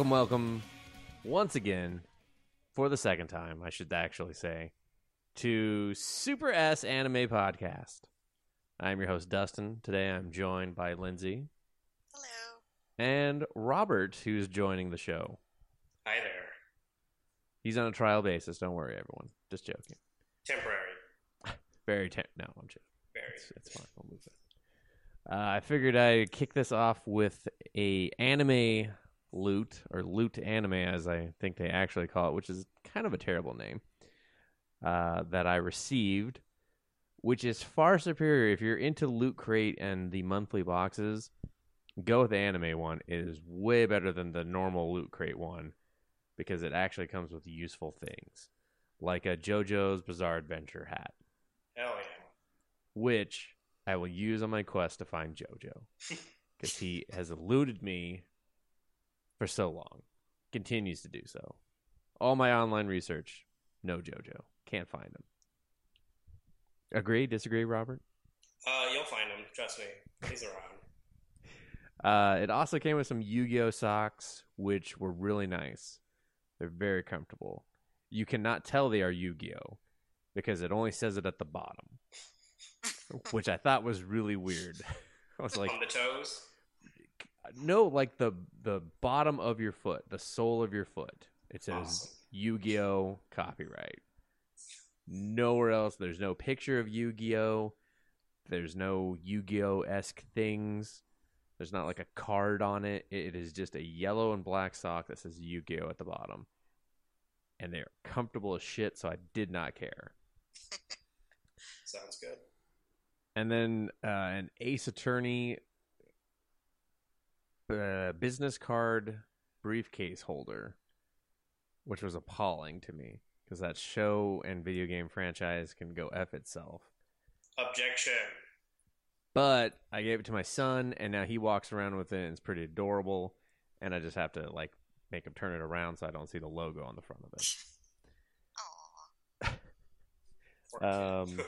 Welcome, welcome, once again, for the second time, I should actually say, to Super S Anime Podcast. I'm your host, Dustin. Today I'm joined by Lindsay Hello. and Robert, who's joining the show. Hi there. He's on a trial basis. Don't worry, everyone. Just joking. Temporary. Very tem- no, I'm joking. Very. It's, it's fine. I'll move it. Uh, I figured I'd kick this off with a anime loot or loot anime, as I think they actually call it, which is kind of a terrible name. Uh, that I received, which is far superior. If you're into Loot Crate and the monthly boxes, go with the anime one. It is way better than the normal Loot Crate one because it actually comes with useful things, like a JoJo's Bizarre Adventure hat Hell yeah. which I will use on my quest to find JoJo because he has eluded me for so long, continues to do so. All my online research, no JoJo, can't find him. Agree? Disagree, Robert? Uh, you'll find him. Trust me. He's around. Uh, it also came with some Yu-Gi-Oh socks, which were really nice. They're very comfortable. You cannot tell they are Yu-Gi-Oh because it only says it at the bottom, which I thought was really weird. I was like, On the toes. No, like the the bottom of your foot, the sole of your foot. It says Awesome. Yu-Gi-Oh copyright. Nowhere else. There's no picture of Yu-Gi-Oh. There's no Yu-Gi-Oh esque things. There's not like a card on it. It is just a yellow and black sock that says Yu-Gi-Oh at the bottom. And they're comfortable as shit, so I did not care. Sounds good. and then uh, an Ace Attorney uh, business card briefcase holder, which was appalling to me because that show and video game franchise can go f itself. Objection. But I gave it to my son, and now he walks around with it, and it's pretty adorable. And I just have to like make him turn it around so I don't see the logo on the front of it. Um.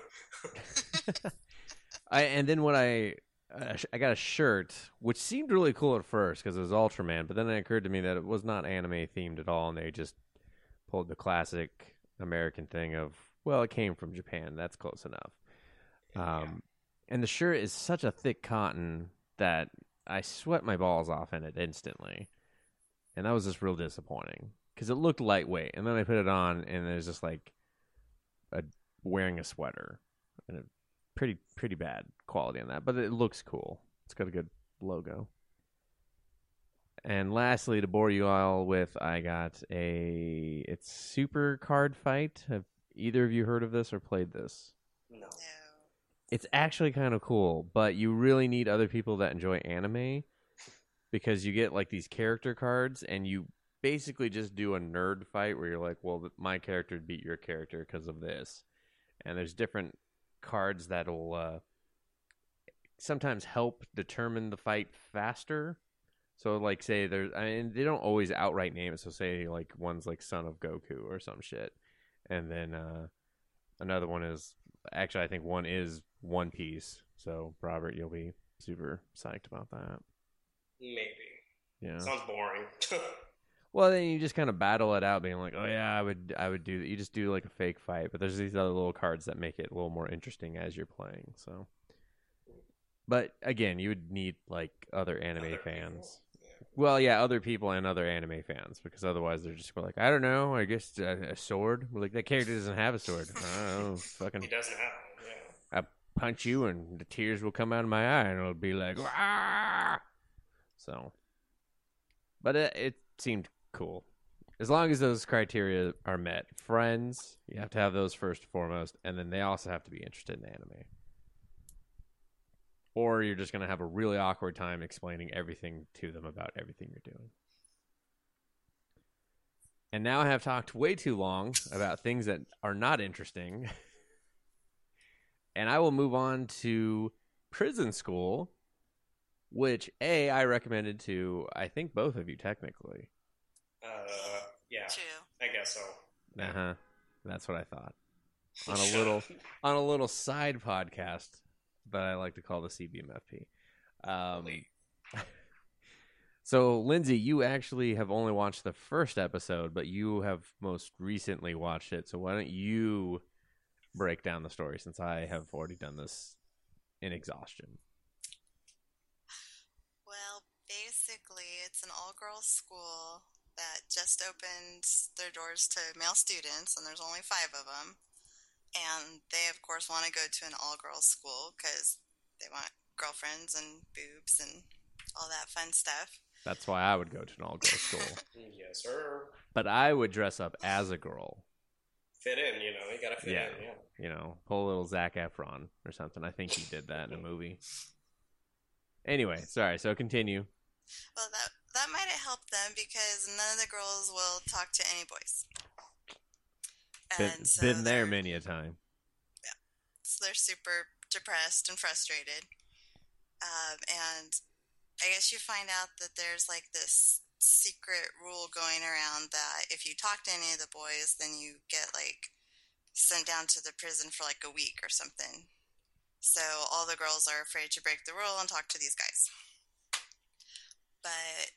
I and then when I I got a shirt, which seemed really cool at first because it was Ultraman, but then it occurred to me that it was not anime themed at all, and they just pulled the classic American thing of well, it came from Japan. That's close enough. Um, and the shirt is such a thick cotton that I sweat my balls off in it instantly, and that was just real disappointing because it looked lightweight, and then I put it on, and it was just like a wearing a sweater, and a pretty pretty bad quality on that, but it looks cool. It's got a good logo. And lastly, to bore you all with, I got a it's Super Card Fight. Have either of you heard of this or played this? no. No. It's actually kind of cool, but you really need other people that enjoy anime because you get like these character cards and you basically just do a nerd fight where you're like, well, my character beat your character because of this. And there's different cards that'll uh, sometimes help determine the fight faster. So, like, say there's, I mean, they don't always outright name it. So, say like one's like Son of Goku or some shit, and then uh, another one is actually I think one is One Piece. So, Robert, you'll be super psyched about that. Maybe. Yeah. Sounds boring. Well, then you just kind of battle it out, being like, "Oh yeah, I would, I would do." that. You just do like a fake fight, but there's these other little cards that make it a little more interesting as you're playing. So, but again, you would need like other anime Other fans. Yeah. Well, yeah, other people and other anime fans, because otherwise they're just like, I don't know, I guess a, a sword. We're like that character doesn't have a sword. I don't fucking He doesn't have yeah. punch you, and the tears will come out of my eye, and it'll be like, ah. So, but it, it seemed cool. As long as those criteria are met, friends, you have to have those first and foremost, and then they also have to be interested in anime. Or you're just going to have a really awkward time explaining everything to them about everything you're doing. And now I have talked way too long about things that are not interesting. and I will move on to Prison School, which a I recommended to I think both of you technically. Uh, yeah, True. I guess so. Uh huh. That's what I thought. On a little on a little side podcast that I like to call the CBMFP. Um, so, Lindsay, you actually have only watched the first episode, but you have most recently watched it. So, why don't you break down the story since I have already done this in exhaustion? Well, basically, it's an all girls school that just opened their doors to male students, and there's only five of them. And they, of course, want to go to an all girls school because they want girlfriends and boobs and all that fun stuff. That's why I would go to an all girls school. Yes, sir. but I would dress up as a girl. Fit in, you know. You gotta fit Yeah. in. Yeah. You know, pull a little Zac Efron or something. I think he did that in a movie. Anyway, sorry. So continue. Well, that that might have helped them because none of the girls will talk to any boys. Been, And so been there many a time. so they're super depressed and frustrated. Um, and I guess you find out that there's like this secret rule going around that if you talk to any of the boys, then you get like sent down to the prison for like a week or something. So all the girls are afraid to break the rule and talk to these guys. But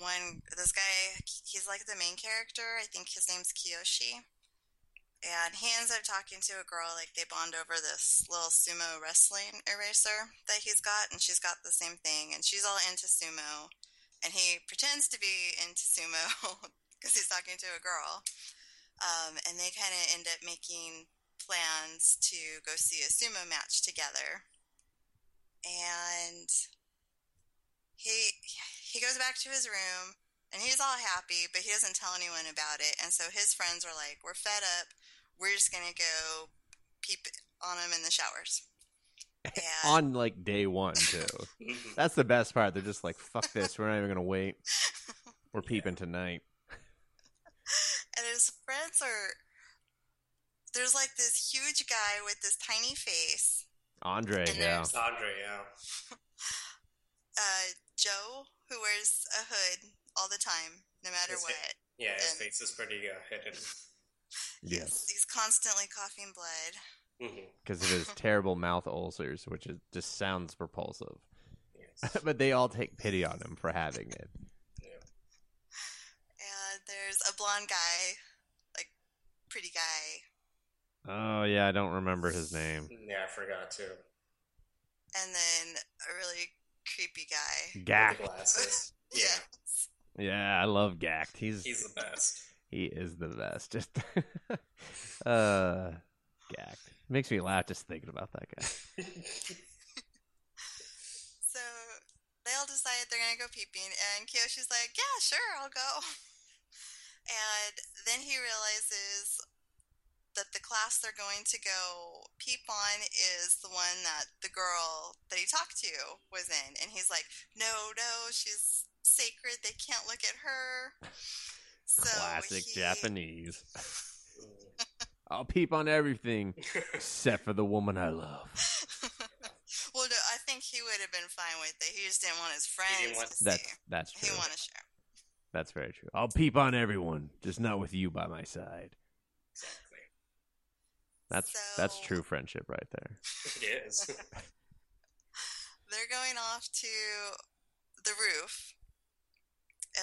one, this guy, he's like the main character. I think his name's Kiyoshi. And he ends up talking to a girl like they bond over this little sumo wrestling eraser that he's got and she's got the same thing and she's all into sumo. And he pretends to be into sumo because he's talking to a girl. Um, and they kind of end up making plans to go see a sumo match together. And he he goes back to his room and he's all happy, but he doesn't tell anyone about it. And so his friends are like, "We're fed up. We're just gonna go peep on him in the showers." And On like day one too. That's the best part. They're just like, "Fuck this. We're not even gonna wait. We're peeping tonight." and his friends are there's like this huge guy with this tiny face, Andre, yeah. Andre, yeah. uh, Joe, who wears a hood all the time, no matter His fa- what. Yeah, his And- face is pretty uh, hidden. Yes, He's constantly coughing blood. because of his terrible mouth ulcers, which is, just sounds repulsive. Yes. but they all take pity on him for having it. Yeah. And there's a blonde guy, like pretty guy, Oh yeah, I don't remember his name. yeah, I forgot too. and then a really creepy guy. With Gack. glasses. Yeah, Yes. Yeah, I love Gact. He's he's the best. he is the best. Just uh, Gact makes me laugh just thinking about that guy. So they all decide they're gonna go peeping, and Kiyoshi's like, "Yeah, sure, I'll go." And then he realizes that the class they're going to go peep on is the one that the girl that he talked to was in, and he's like, "No, no, she's sacred. They can't look at her." So Classic he- Japanese. I'll peep on everything except for the woman I love. well, no, I think he would have been fine with it. He just didn't want his friends want- to see. That's that's he true. to share. That's very true. I'll peep on everyone, just not with you by my side. Exactly. That's that's true friendship right there. It is. they're going off to the roof.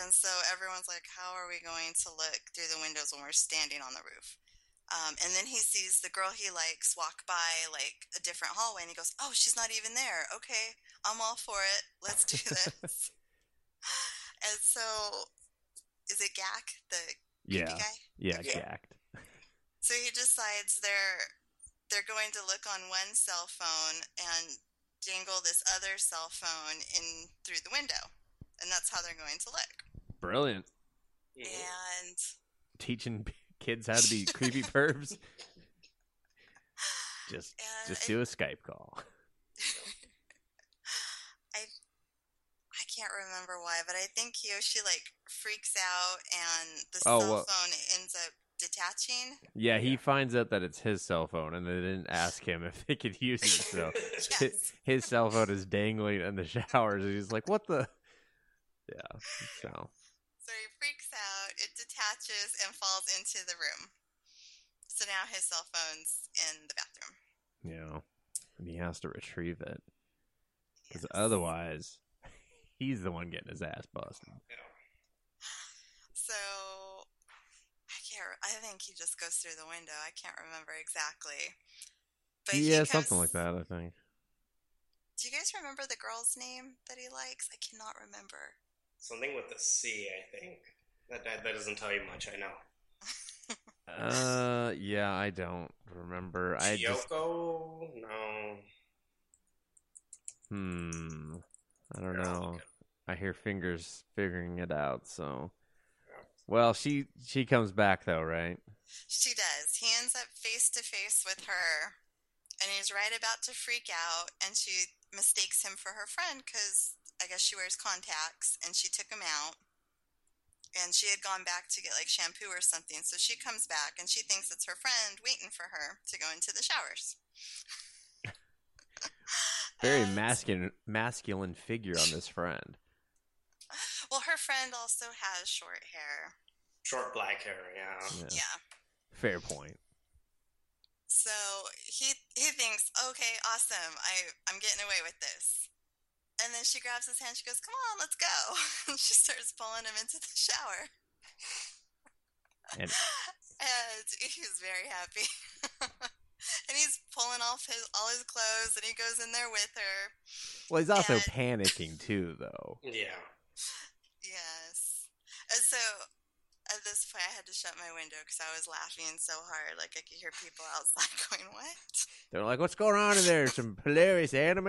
And so everyone's like, How are we going to look through the windows when we're standing on the roof? Um, and then he sees the girl he likes walk by like a different hallway and he goes, Oh, she's not even there. Okay, I'm all for it. Let's do this. and so, is it Gak, the creepy Yeah, guy? yeah, Okay. Gact. So he decides they're they're going to look on one cell phone and dangle this other cell phone in through the window, and that's how they're going to look. Brilliant. And Teaching kids how to be creepy pervs. Just and just I, do a Skype call. I I can't remember why, but I think Kiyoshi like freaks out, and the Oh, cell well- phone ends up detaching. Yeah, he Yeah. finds out that it's his cell phone, and they didn't ask him if they could use it. So Yes. his cell phone is dangling in the showers, and he's like, "What the?" Yeah. So So he freaks out, it detaches and falls into the room. So now his cell phone's in the bathroom. Yeah, and he has to retrieve it because Yes. otherwise, he's the one getting his ass busted. So I can't. re- I think he just goes through the window. I can't remember exactly. But yeah, comes- something like that. I think. Do you guys remember the girl's name that he likes? I cannot remember. Something with a C, I think. That, that that doesn't tell you much. I know. Uh, yeah, I don't remember. I just Kyoko? No. hmm. I don't Here, I'll know. I hear fingers figuring it out. So, Yeah. Well, she she comes back though, right? She does. He ends up face to face with her, and he's right about to freak out, and she mistakes him for her friend because I guess she wears contacts, and she took him out. And she had gone back to get like shampoo or something, so she comes back and she thinks it's her friend waiting for her to go into the showers. Very And- masculine masculine figure on this friend. Well, her friend also has short hair. Short black hair, yeah. Yeah. Yeah. Fair point. So he he thinks, okay, awesome, I I'm getting away with this. And then she grabs his hand. She goes, "Come on, let's go." And she starts pulling him into the shower, And and he's very happy. and he's pulling off his all his clothes, and he goes in there with her. well, he's also And- panicking too, though. Yeah. Yes. And so at this point, I had to shut my window because I was laughing so hard, like I could hear people outside going, "What?" They're like, "What's going on in there? Some hilarious anime?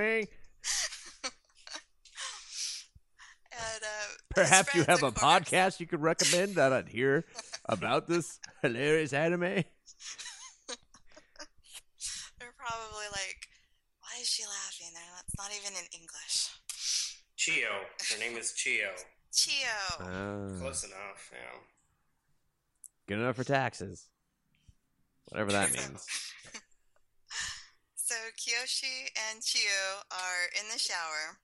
And uh, Perhaps you have a of course- podcast you could recommend that I'd hear about this hilarious anime." They're probably like, why is she laughing? They're, that's not even in English. Chiyo. Her name is Chiyo. Chiyo. Ah, Close enough, yeah. good enough for taxes. Whatever that means. so Kiyoshi and Chiyo are in the shower,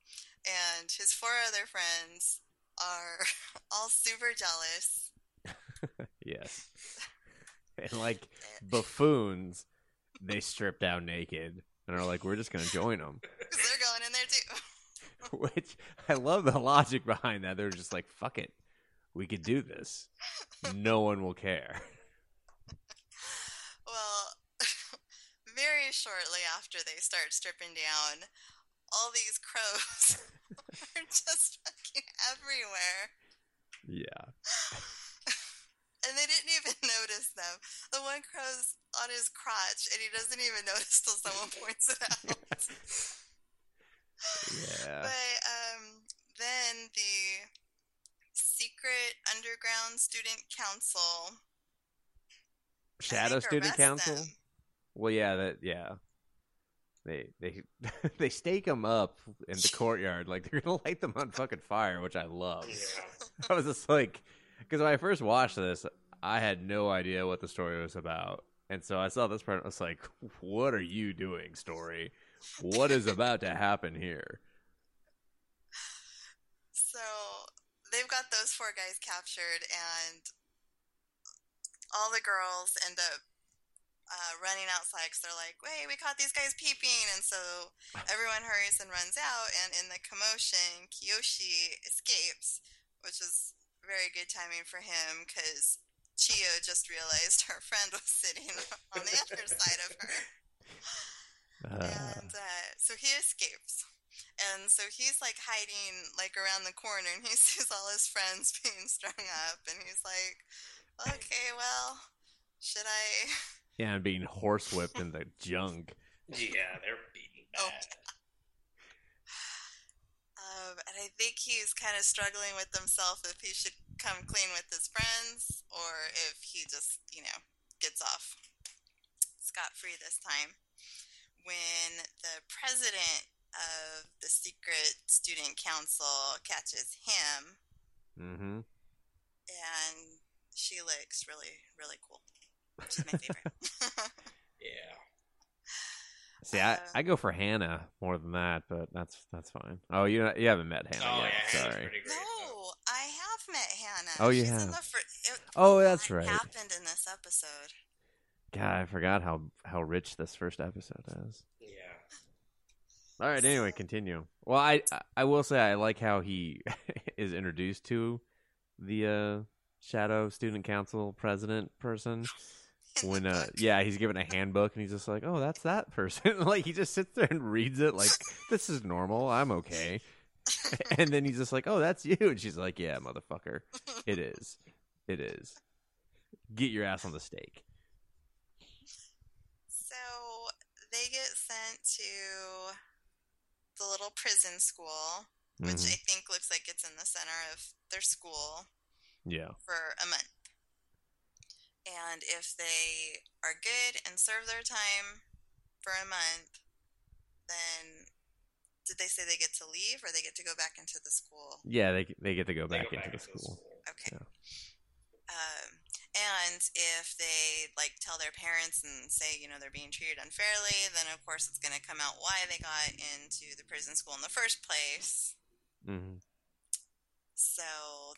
and his four other friends are all super jealous. Yes. And like buffoons, they strip down naked and are like, "We're just gonna join them." Because they're going in there too. Which I love the logic behind that. They're just like, "Fuck it, we could do this. No one will care." Well, very shortly after they start stripping down, all these crows are just fucking everywhere. Yeah. And they didn't even notice them. The one crow's on his crotch, and he doesn't even notice till someone points it out. Yeah. But um, then the secret underground student council. Shadow Student Council. them. Well, yeah, that yeah. They they they stake them up in the courtyard like they're gonna light them on fucking fire, which I love. Yeah. I was just like, because when I first watched this, I had no idea what the story was about, and so I saw this part. and I was like, "What are you doing, story? What is about to happen here?" So they've got those four guys captured, and all the girls end up uh, running outside because they're like, "Wait, we caught these guys peeping!" And so everyone hurries and runs out. And in the commotion, Kiyoshi escapes, which is very good timing for him because Chiyo just realized her friend was sitting on the other side of her. Uh, and uh, so he escapes and so he's like hiding like around the corner and he sees all his friends being strung up and he's like okay well should i yeah, and being horsewhipped in the junk. Yeah, they're beaten Oh. bad. um, and i think he's kind of struggling with himself if he should come clean with his friends or if he just you know gets off scot-free this time when the president of the secret student council catches him Mm-hmm. and she looks really, really cool. She's my favorite. Yeah. See, I, Uh, I go for Hannah more than that, but that's that's fine. Oh, you you haven't met Hannah Oh yet. yeah, Hannah's Sorry. great. no, I have met Hannah. Oh, you She's have. In the fir- it, Oh, that's right. Happened in this episode. God, I forgot how how rich this first episode is. Yeah. All right. Anyway, continue. Well, I I- I will say I like how he is introduced to the uh, shadow student council president person. When uh yeah, he's given a handbook and he's just like, oh, that's that person. like he just sits there and reads it like this is normal. I'm okay. and then he's just like, oh, that's you. And she's like, yeah, motherfucker, it is, it is. Get your ass on the stake. So they get sent to the little prison school, which Mhm. I think looks like it's in the center of their school Yeah. for a month. And if they are good and serve their time for a month, then did they say they get to leave or they get to go back into the school? Yeah, they they get to go They back go into back the into school. Okay. Yeah. Um, and if they like tell their parents and say, you know, they're being treated unfairly, then of course it's going to come out why they got into the prison school in the first place. Mm-hmm. So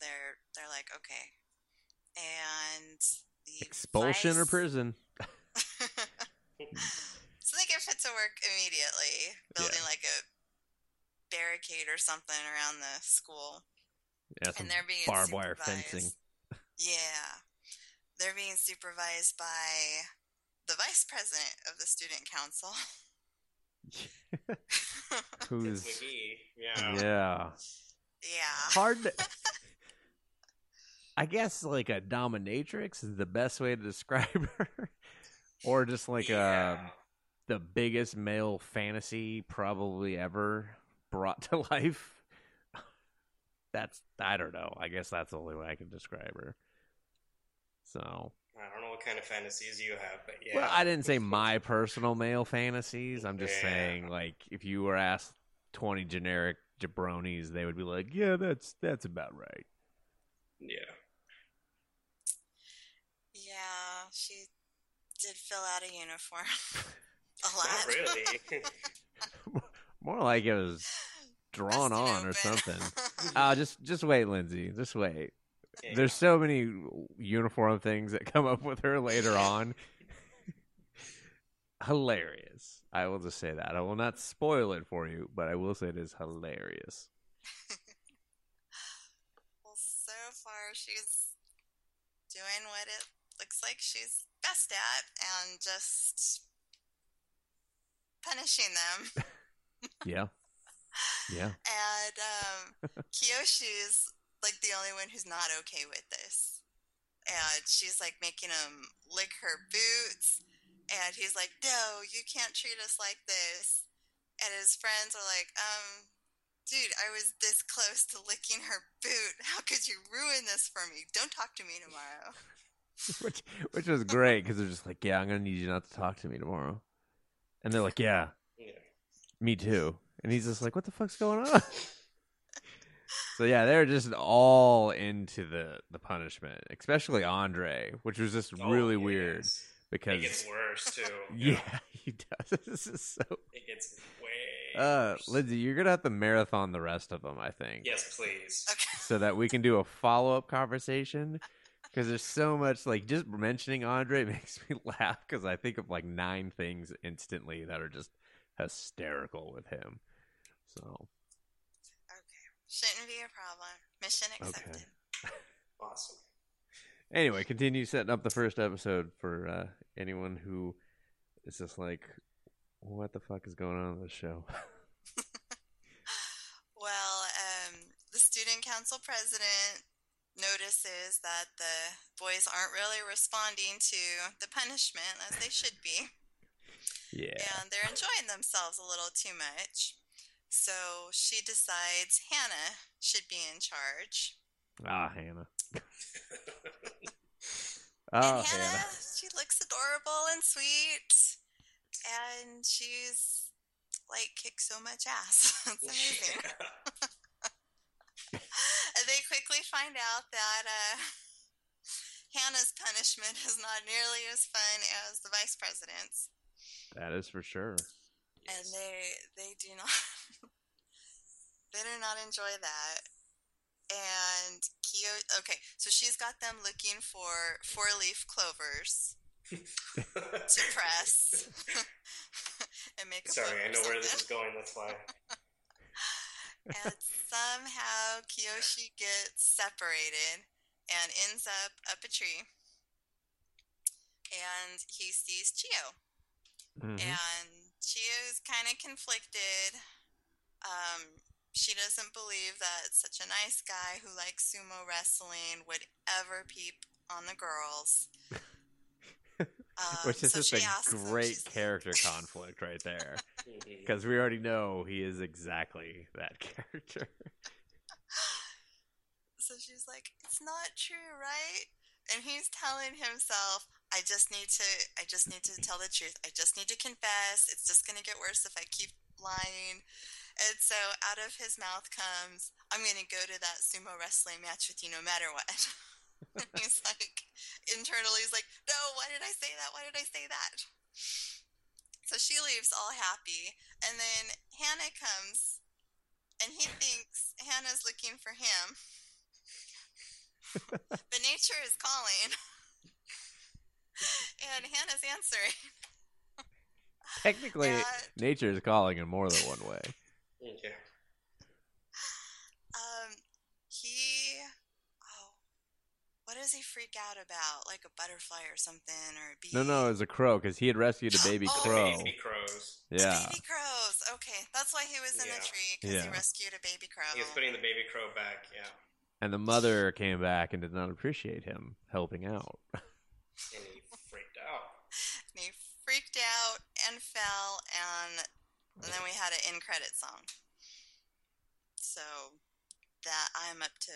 they're they're like, okay. And the Expulsion or prison? so they get fit to work immediately, building like a barricade or something around the school. Yeah, and they're being barbed wire fencing. Yeah. They're being supervised by the vice president of the student council. Who's It's McGee. Yeah. yeah yeah. hard? To, I guess like a dominatrix is the best way to describe her, or just like um, yeah. a the biggest male fantasy probably ever brought to life. That's I don't know. I guess that's the only way I can describe her. So I don't know what kind of fantasies you have, but yeah. Well, I didn't say my personal male fantasies. I'm just Yeah. saying, like, if you were asked 20 generic jabronis, they would be like, "Yeah, that's that's about right." Yeah. Yeah, she did fill out a uniform. a Not lot. really. More like it was drawn Busted on or something. Uh, just just wait, Lindsay. Just wait. There's so many uniform things that come up with her later on. hilarious. I will just say that. I will not spoil it for you, but I will say it is hilarious. well, so far she's doing what it looks like she's best at and just punishing them. Yeah. Yeah. And um, Kiyoshi's like the only one who's not okay with this. And she's like making him lick her boots. And he's like, no, you can't treat us like this. And his friends are like, um, dude, I was this close to licking her boot. How could you ruin this for me? Don't talk to me tomorrow. which which was great because they're just like, yeah, I'm gonna need you not to talk to me tomorrow, and they're like, yeah, Yeah. me too, and he's just like, what the fuck's going on? so yeah, they're just all into the the punishment, especially Andre, which was just Oh, really yes. weird It because gets worse too. yeah, he does. This is so. It gets way Uh, worse. Lindsay, you're gonna have to marathon the rest of them, I think. Yes, please. Okay. so that we can do a follow up conversation. Because there's so much, like, just mentioning Andre makes me laugh because I think of like nine things instantly that are just hysterical with him. So, Okay. Shouldn't be a problem. Mission accepted. Okay. Awesome. anyway, continue setting up the first episode for uh, anyone who is just like, what the fuck is going on in this show? Well, um, the student council president notices that the boys aren't really responding to the punishment as they should be, yeah. and they're enjoying themselves a little too much. So she decides Hannah should be in charge. Ah, Hannah. and oh, Hannah, Hannah. she looks adorable and sweet, and she's like kicks so much ass. it's amazing. and they quickly find out that uh, Hannah's punishment is not nearly as fun as the vice president's, That is for sure. and they they do not they do not enjoy that. And Kyo, okay, so she's got them looking for four leaf clovers to press and make. Sorry, book I know where this is going. That's why. and somehow Kiyoshi gets separated and ends up up a tree. And he sees Chiyo. Mhm. And Chiyo's kind of conflicted. Um, she doesn't believe that such a nice guy who likes sumo wrestling would ever peep on the girls. Um, Which is so just a great character conflict right there. Because we already know he is exactly that character. So she's like, "It's not true, right?" And he's telling himself, "I just need to I just need to tell the truth. I just need to confess. It's just going to get worse if I keep lying." And so out of his mouth comes, "I'm going to go to that sumo wrestling match with you no matter what." and he's like internally he's like, "No, why did I say that? Why did I say that?" So she leaves all happy, and then Hannah comes and he thinks Hannah's looking for him. but nature is calling. and Hannah's answering. Technically, Yeah. nature is calling in more than one way. Okay. Um, he. Oh. What does he freak out about? Like a butterfly or something? Or a bee? No, no, it was a crow because he had rescued a baby Oh. crow. Baby crows. The Yeah. baby crows. Okay, that's why he was in Yeah. the tree because he rescued a baby crow. He was putting the baby crow back. Yeah, And the mother came back and did not appreciate him helping out. and he freaked out. and he freaked out and fell, and, and then we had an end credit song. So that I'm up to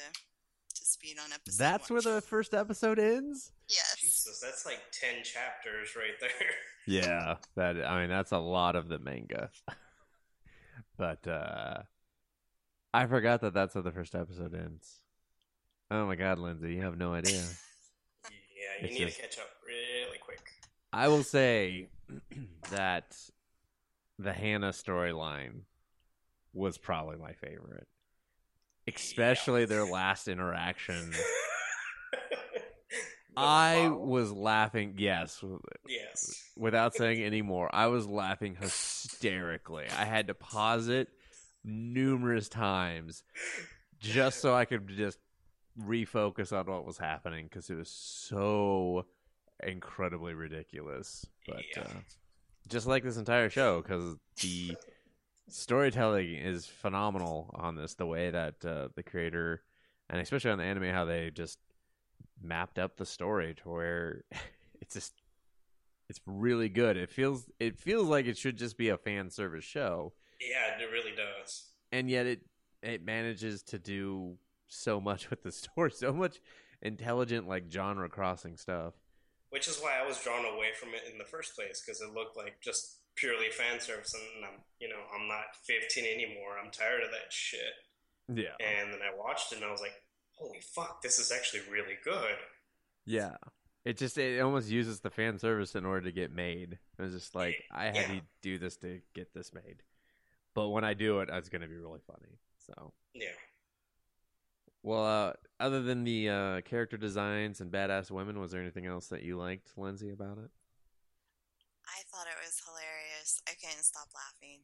to speed on episode. That's one. where the first episode ends? yes. Jesus, that's like ten chapters right there. Yeah, that I mean that's a lot of the manga. but uh I forgot that that's how the first episode ends. Oh my god, Lindsay, you have no idea. yeah, you It's need just- to catch up really quick. I will say that the Hannah storyline was probably my favorite. Especially their last interaction. I bottle? was laughing, yes, yes. without saying any more. I was laughing hysterically. I had to pause it numerous times just so I could just refocus on what was happening because it was so incredibly ridiculous. But Yeah. uh, just like this entire show, because the storytelling is phenomenal on this. The way that uh, the creator, and especially on the anime, how they just mapped up the story to where it's just it's really good. It feels it feels like it should just be a fan service show, Yeah, it really does. and yet it it manages to do so much with the story, so much intelligent like genre crossing stuff. Which is why I was drawn away from it in the first place because it looked like just purely fan service, and I'm, you know, I'm not 15 anymore. I'm tired of that shit. Yeah, And then I watched it, and I was like, "Holy fuck, this is actually really good." yeah. It just it almost uses the fan service in order to get made. It was just like I had Yeah. to do this to get this made, but when I do it, it's going to be really funny. So Yeah. Well, uh, other than the uh, character designs and badass women, was there anything else that you liked, Lindsay, about it? I thought it was hilarious. I couldn't stop laughing.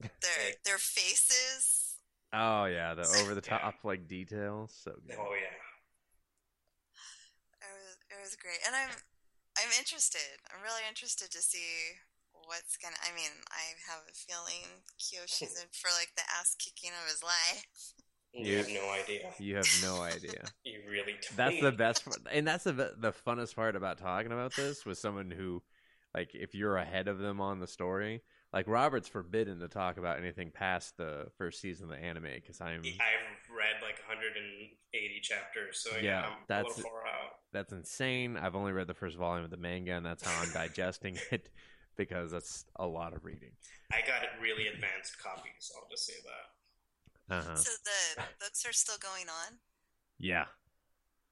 Their their faces. Oh yeah, the over the Yeah. top like details, so good. Oh yeah. It was it was great, and I'm I'm interested. I'm really interested to see what's gonna. I mean, I have a feeling Kiyoshi's in for like the ass kicking of his life. You have no idea. You have no idea. You really don't. That's the best, part. and that's the the funnest part about talking about this with someone who, like, if you're ahead of them on the story, like Robert's forbidden to talk about anything past the first season of the anime because I'm I've read like 180 chapters, so yeah, Yeah, I'm that's- a little far out. that's insane. I've only read the first volume of the manga, and that's how I'm digesting it because that's a lot of reading. I got really advanced copies. I'll just say that. Uh huh. So the books are still going on. Yeah.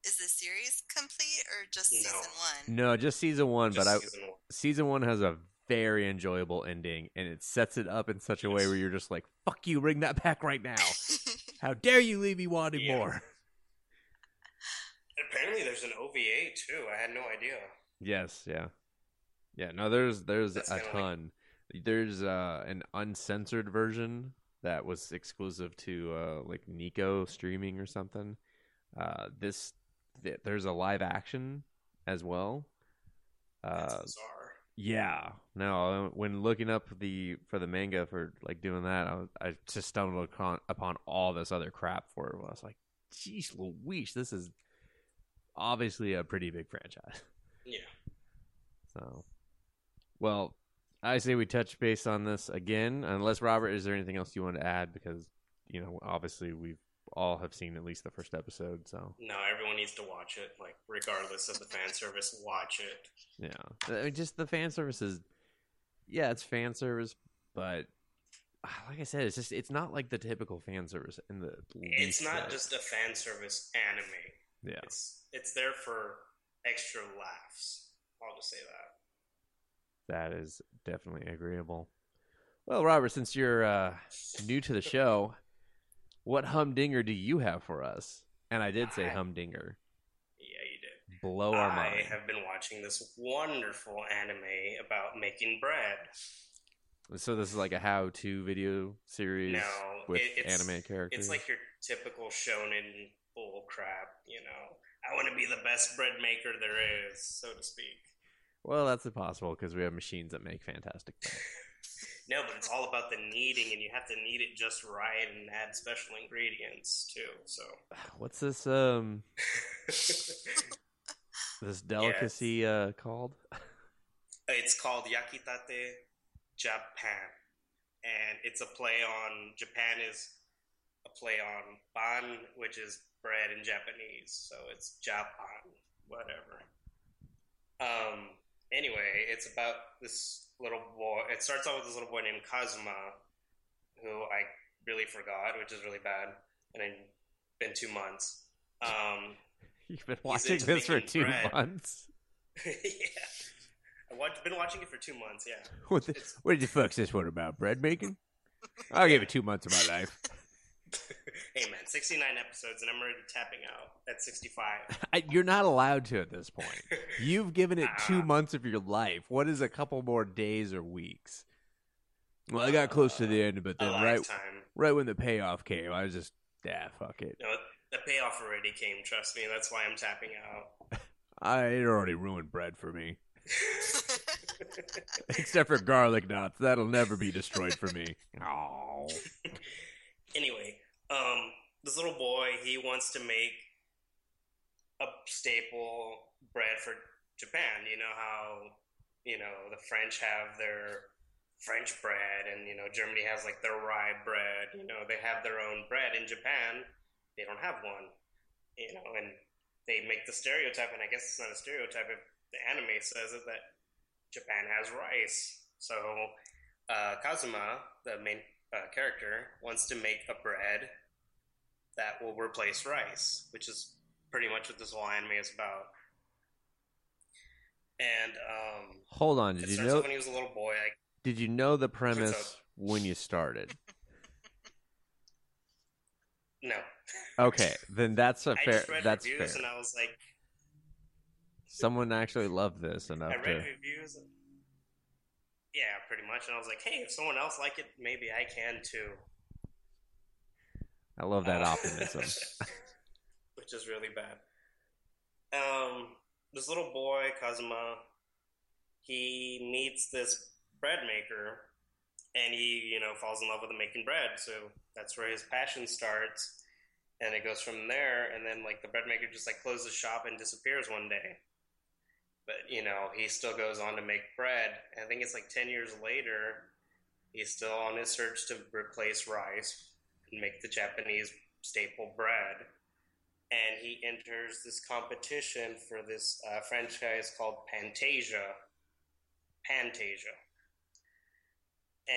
is the series complete or just No. season one? No, just season one, Just but I season one. season one has a very enjoyable ending, and it sets it up in such a way where you're just like, "Fuck you, bring that back right now! How dare you leave me wanting Yeah. more?" Apparently, there's an OVA too. I had no idea. Yes, yeah, yeah. No, there's there's That's a kinda like- ton. There's uh, an uncensored version that was exclusive to uh, like Nico streaming or something. Uh, this th- there's a live action as well. Uh, bizarre. Yeah, no. When looking up the for the manga for like doing that, I, was, I just stumbled upon, upon all this other crap for it. I was like, "Geez, Louise, this is obviously a pretty big franchise." Yeah. So, well, I say we touch base on this again. Unless Robert, is there anything else you want to add? Because you know, obviously, we've all have seen at least the first episode. So, No, everyone needs to watch it. Like, regardless of the fan service, watch it. yeah, I mean, just the fan service is, yeah, it's fan service, but ah, like I said, it's just it's not like the typical fan service in the. It's not bit. just a fan service anime. yeah. It's it's there for extra laughs. I'll just say that. That is definitely agreeable. Well, Robert, since you're uh, new to the show, what humdinger do you have for us? And I did say I- humdinger. Yeah, you did. Blow our I mind. I have been watching this wonderful anime about making bread. So this is like a how-to video series No, with it- it's- anime characters. It's like your typical shonen bull crap, you know. I want to be the best bread maker there is, so to speak. Well, that's impossible because we have machines that make fantastic. bread. No, but it's all about the kneading, and you have to knead it just right and add special ingredients too. So, What's this um this delicacy uh called? it's called Yakitate Japan, and it's a play on Japan is a play on pan, which is bread in Japanese. So it's Japan, whatever. Um. Anyway, it's about this little boy. It starts out with this little boy named Kazuma, who I really forgot, which is really bad. And it's been two months. Um. You've been watching this for two bread. months. yeah. I've been watching it for two months. Yeah. What, the, what did fuck's this one about? Bread making? I'll give it two months of my life. Hey man, 69 episodes and I'm already tapping out at 65. I, you're not allowed to at this point. You've given it two Ah. months of your life. What is a couple more days or weeks? Well, I got close to the end, but then right, right when the payoff came, I was just, yeah, fuck it. No, the payoff already came, trust me. That's why I'm tapping out. I it already ruined bread for me, except for garlic knots. That'll never be destroyed for me. Oh, anyway, um, this little boy, he wants to make a staple bread for Japan. You know how, you know, the French have their French bread and, you know, Germany has like their rye bread. You know, they have their own bread. In Japan, they don't have one. You know, and they make the stereotype, and I guess it's not a stereotype if the anime says it, that Japan has rice. So, uh, Kazuma, the main uh, character, wants to make a bread that will replace rice, which is pretty much what this whole anime is about. And um, hold on. Did you know? when he was a little boy. I, Did you know the premise when you started? no, Okay, then that's a fair. read That's fair. and I was like, Someone actually loved this enough I to. reviews. And, yeah, pretty much. And I was like, hey, if someone else like it, maybe I can too. I love that Uh, optimism. which is really bad. Um, this little boy Kazuma, he meets this bread maker, and he, you know, falls in love with making bread. So that's where his passion starts, and it goes from there. And then, like, the bread maker just like closes shop and disappears one day. But you know, he still goes on to make bread. And I think it's like ten years later, he's still on his search to replace rice and make the Japanese staple bread and he enters this competition for this uh, franchise called Pantasia. Pantasia.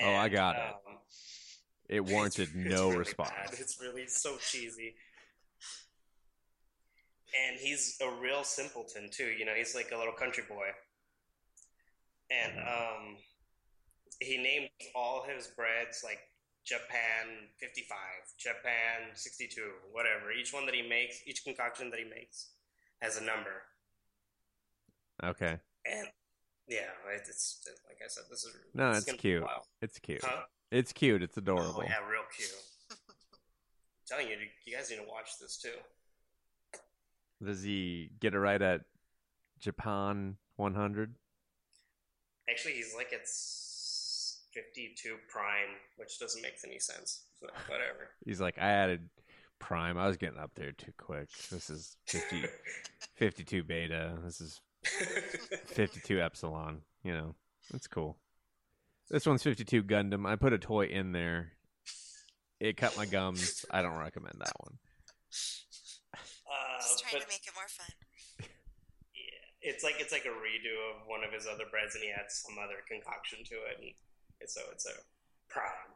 Oh, I got it. um, It warranted it's- it's no response. bad. It's really so cheesy. And he's a real simpleton too. You know, he's like a little country boy, and um, he named all his breads like Japan fifty five, Japan sixty two, whatever. Each one that he makes, each concoction that he makes, has a number, Okay. and yeah, it- it's like I said, this is No, this is it's cute. It's cute. Huh? It's cute. It's adorable. Oh yeah, real cute. I'm telling you, you guys need to watch this too. Does he get it right at Japan 100? Actually, he's like it's 52 prime, which doesn't make any sense. So, whatever. He's like, I added Prime. I was getting up there too quick. This is 50, 52 beta. This is 52 epsilon. You know, it's cool. This one's 52 Gundam. I put a toy in there. It cut my gums. I don't recommend that one. Uh, Just trying but to make it more fun. yeah, it's like it's like a redo of one of his other breads, and he adds some other concoction to it, and so it's a prime.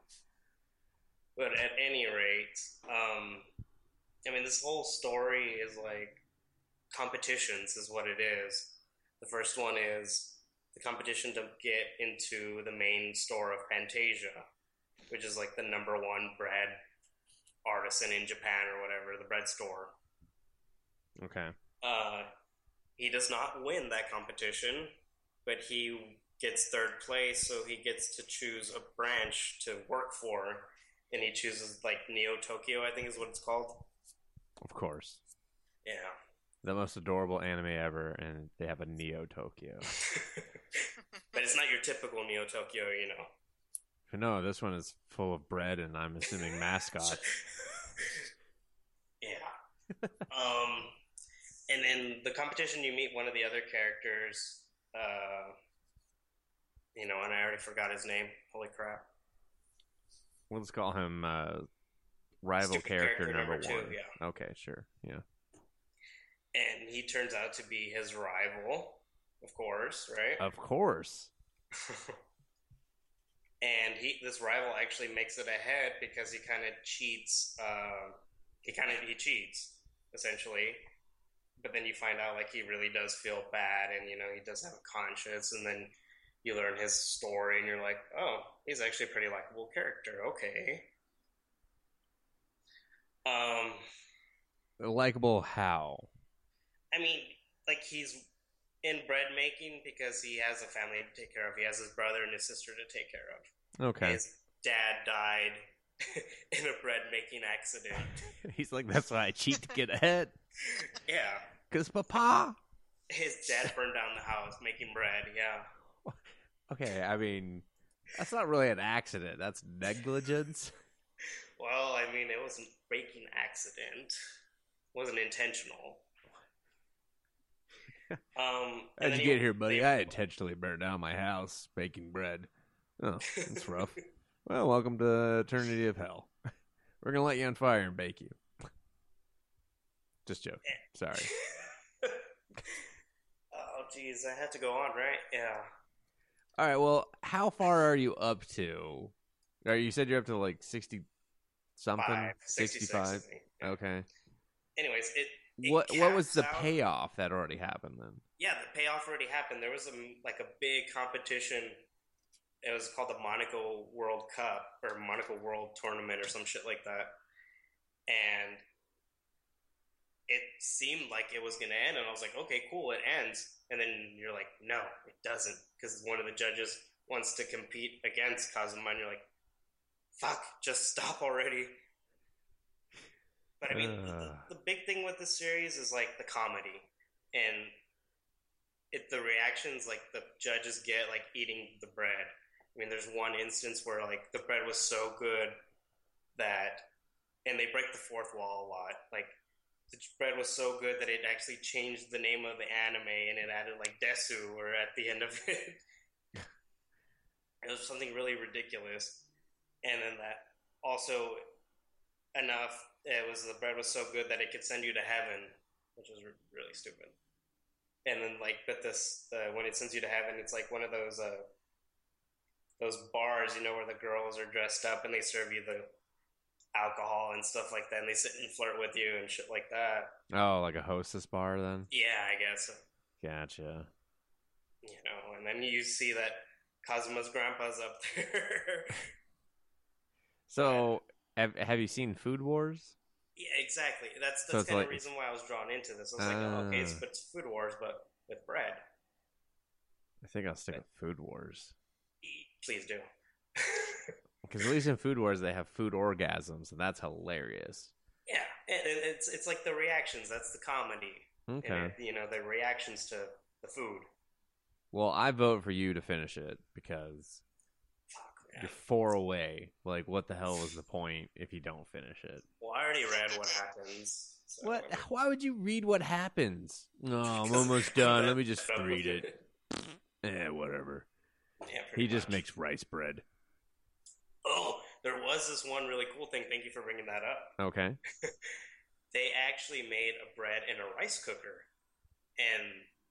But at any rate, um, I mean, this whole story is like competitions, is what it is. The first one is the competition to get into the main store of Pantasia, which is like the number one bread artisan in Japan or whatever, the bread store. Okay. Uh, he does not win that competition, but he gets third place, so he gets to choose a branch to work for, and he chooses like Neo Tokyo, I think is what it's called. Of course. Yeah. The most adorable anime ever, and they have a Neo Tokyo. but it's not your typical Neo Tokyo, you know. No, this one is full of bread, and I'm assuming mascot. yeah. um, and in the competition, you meet one of the other characters. Uh, you know, and I already forgot his name. Holy crap! We'll just call him uh, rival character, character number, number two, one. yeah. Okay, sure. Yeah. And he turns out to be his rival, of course, right? Of course. and he, this rival, actually makes it ahead because he kind of cheats. Uh, he kind of he cheats essentially, but then you find out like he really does feel bad, and you know he does have a conscience, and then you learn his story, and you're like, oh, he's actually a pretty likable character. Okay. Um, Likeable how? I mean, like he's in bread making because he has a family to take care of. He has his brother and his sister to take care of. Okay. His dad died in a bread making accident. He's like, that's why I cheat to get ahead. Yeah. Cause Papa. His dad burned down the house making bread. Yeah. Okay, I mean, that's not really an accident. That's negligence. Well, I mean, it wasn't baking accident. It wasn't intentional. Um, How'd you he- get here, buddy? they- I intentionally burned down my house baking bread. Oh, that's rough. well, welcome to Eternity of Hell. We're gonna light you on fire and bake you. Just joking. Sorry. oh, jeez, I had to go on, right? Yeah. All right. Well, how far are you up to? Or you said you're up to like sixty something, Five, sixty-five. think. Okay. Anyways, it, it What What was the out- payoff that already happened then? Yeah, the payoff already happened. There was a like a big competition. It was called the Monaco World Cup or Monaco World Tournament or some shit like that. And it seemed like it was going to end, and I was like, okay, cool, it ends. And then you're like, no, it doesn't, because one of the judges wants to compete against Kazuma, and you're like, fuck, just stop already. But I mean, the, uh. the big thing with this series is like the comedy, and it the reactions like the judges get like eating the bread. I mean, there's one instance where like the bread was so good that, and they break the fourth wall a lot. Like the bread was so good that it actually changed the name of the anime and it added like Desu or at the end of it. it was something really ridiculous, and then that also enough. It was the bread was so good that it could send you to heaven, which was re- really stupid. And then like, but this the, when it sends you to heaven, it's like one of those uh those bars, you know, where the girls are dressed up and they serve you the alcohol and stuff like that, and they sit and flirt with you and shit like that. Oh, like a hostess bar then? Yeah, I guess Gotcha. you know. And then you see that Cosmo's grandpa's up there. So, have have you seen Food Wars? yeah, exactly. That's So that's it's kind like- of the reason why I was drawn into this. I was like, oh, okay, it's, Ah. but it's Food Wars, but with bread. I think I'll stick with Food Wars. Please do. Because at least in Food Wars they have food orgasms, and that's hilarious. yeah, and and it's it's like the reactions. That's the comedy. Okay. it, you know, the reactions to the food. Well, I vote for you to finish it because Fuck, you're four away. Like, what the hell was the point if you don't finish it? Well, I already read what happens. so- What? Why would you read what happens? No, I'm almost done. Let me just read it. Eh, whatever. Yeah, He just makes rice bread. Was this one really cool thing. Thank you for bringing that up. Okay. They actually made a bread in a rice cooker, and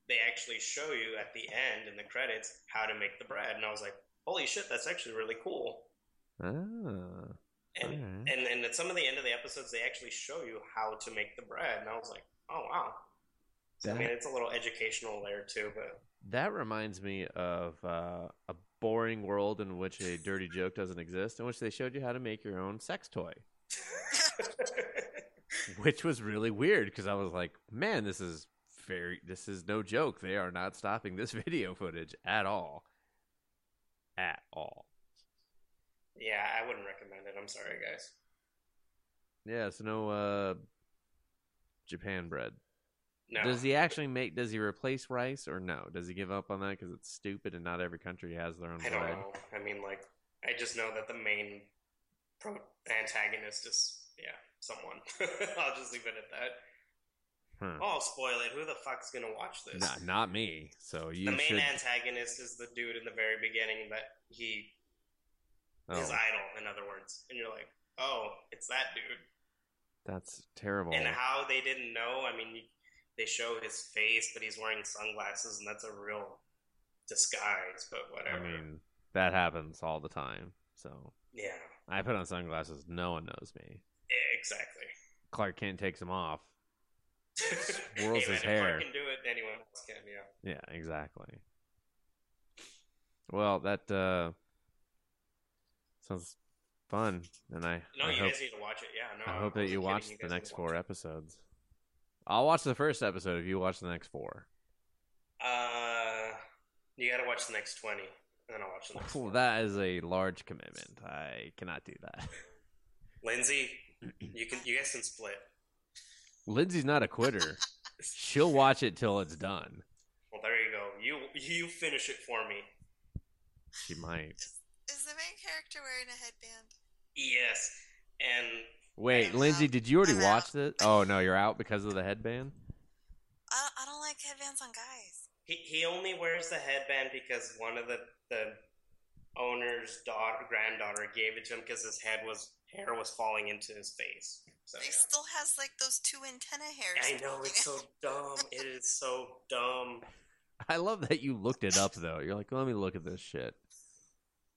they actually show you at the end in the credits how to make the bread. And I was like, "Holy shit, that's actually really cool!" Ah. And Alright. and and at some of the end of the episodes, they actually show you how to make the bread, and I was like, "Oh wow!" So, I mean, it's a little educational there too, but That reminds me of uh, a boring world in which a dirty joke doesn't exist, in which they showed you how to make your own sex toy, which was really weird because I was like, man, this is very, this is no joke. They are not stopping this video footage at all. At all. yeah, I wouldn't recommend it. I'm sorry, guys. Yeah, so no uh, Japan bread. No, Does he actually make, does he replace rice or no? Does he give up on that because it's stupid and not every country has their own I don't know. I mean, like, I just know that the main pro- antagonist is, yeah, someone. I'll just leave it at that. Huh. Oh, spoil it. Who the fuck's gonna watch this? Not, not me. So you the main should. antagonist is the dude in the very beginning that he oh, his idol, in other words, and you're like, oh, it's that dude. that's terrible. And how they didn't know? I mean, they show his face, but he's wearing sunglasses, and that's a real disguise. But whatever. I mean, that happens all the time. So yeah, I put on sunglasses. No one knows me. yeah, exactly. Clark Kent takes them off. Swirls hey, his hair. Clark can do it, anyone else can. Yeah. Yeah, exactly. Well, that uh, sounds fun, and I, No, I you hope, guys need to watch it. Yeah, no. I hope that wasn't you watch the next four watch episodes. I'll watch the first episode if you watch the next four. Uh, you got to watch the next twenty, and then I'll watch the next. Well, that is a large commitment. I cannot do that. Lindsay, you can. You guys can split. Lindsay's not a quitter. She'll watch it till it's done. Well, there you go. You you finish it for me. She might. Is, is the main character wearing a headband? Yes, and Wait, I'm Lindsay, did you already I'm watch out. this? Oh no, you're out because of the headband. I, I don't like headbands on guys. he he only wears the headband because one of the the owner's daughter granddaughter gave it to him because his head was hair was falling into his face. So He yeah. still has like those two antenna hairs. I know it's so dumb. It is so dumb. I love that you looked it up though. You're like, let me look at this shit.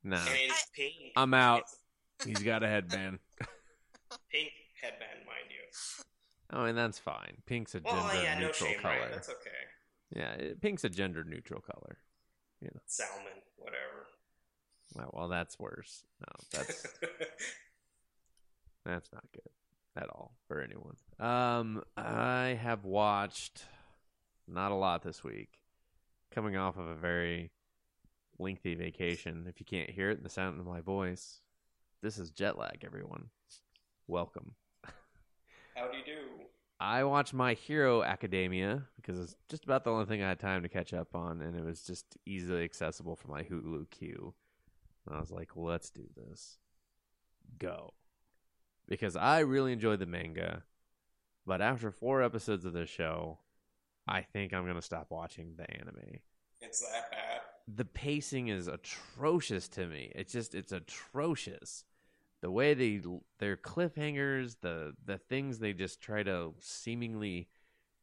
Nah, I mean, it's I- pink. I'm out. He's got a headband. pink headband, mind you. Oh, and that's fine. Pink's a gender Well, yeah, no neutral shame, color. right? That's okay. Yeah, it, pink's a gender neutral color. You know. Salmon, whatever. Well, well, that's worse. No, that's that's not good at all for anyone. Um, I have watched not a lot this week. Coming off of a very lengthy vacation. If you can't hear it in the sound of my voice, this is jet lag. Everyone, welcome. How do you do? I watched My Hero Academia because it's just about the only thing I had time to catch up on, and it was just easily accessible for my Hulu queue. And I was like, let's do this. Go. Because I really enjoyed the manga, but after four episodes of this show, I think I'm going to stop watching the anime. It's that bad. The pacing is atrocious to me. It's just, it's atrocious the way they their cliffhangers, the the things they just try to seemingly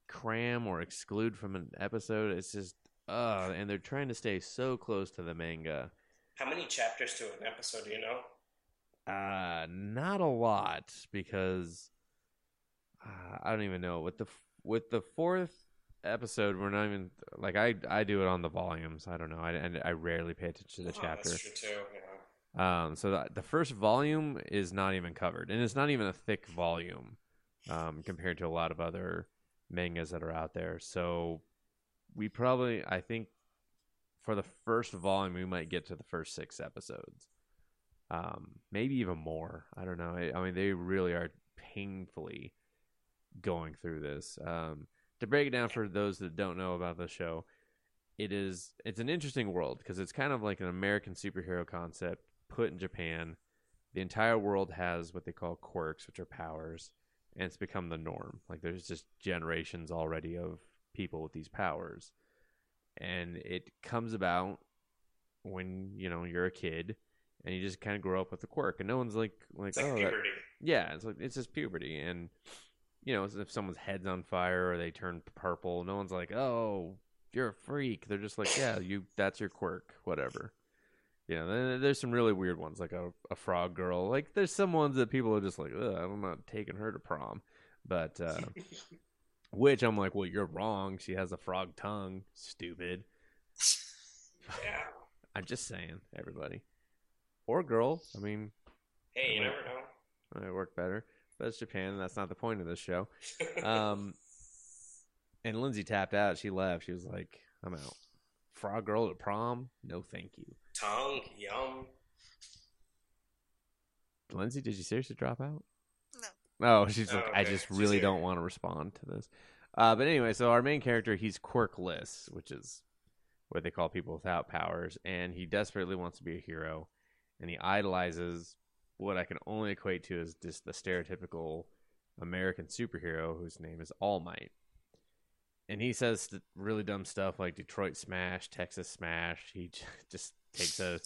cram or exclude from an episode, it's just uh and they're trying to stay so close to the manga. How many chapters to an episode do you know? Uh, not a lot because uh, I don't even know with the with the fourth episode. We're not even like I I do it on the volumes. I don't know. I and I rarely pay attention to the Oh, chapter. That's true too. Yeah. Um, so the, the first volume is not even covered, and it's not even a thick volume um, compared to a lot of other mangas that are out there. So we probably, I think, for the first volume, we might get to the first six episodes, um, maybe even more. I don't know. I, I mean, they really are painfully going through this. Um, to break it down for those that don't know about the show, it is it's an interesting world because it's kind of like an American superhero concept put in Japan. The entire world has what they call quirks, which are powers, and it's become the norm. Like there's just generations already of people with these powers. And it comes about when, you know, you're a kid and you just kind of grow up with the quirk and no one's like like It's like oh that- yeah, it's like it's just puberty, and you know, if someone's head's on fire or they turn purple, no one's like, "Oh, you're a freak." They're just like, "Yeah, you that's your quirk, whatever." You know, there's some really weird ones, like a, a frog girl. Like, there's some ones that people are just like, "I'm not taking her to prom," but uh, which I'm like, "Well, you're wrong. She has a frog tongue, stupid." yeah. I'm just saying, everybody, or girl. I mean, Hey, you Like- never know. it might work better, but it's Japan, and that's not the point of this show. Um, and Lindsay tapped out. She left. She was like, "I'm out." Frog girl at prom? No, thank you. Tongue, yum. Lindsay, did you seriously drop out? No. Oh, she's Oh, like, I just She's really here. don't want to respond to this. Uh, but anyway, so our main character, he's quirkless, which is what they call people without powers, and he desperately wants to be a hero, and he idolizes what I can only equate to as just the stereotypical American superhero whose name is All Might. And he says really dumb stuff like Detroit Smash, Texas Smash. He just takes a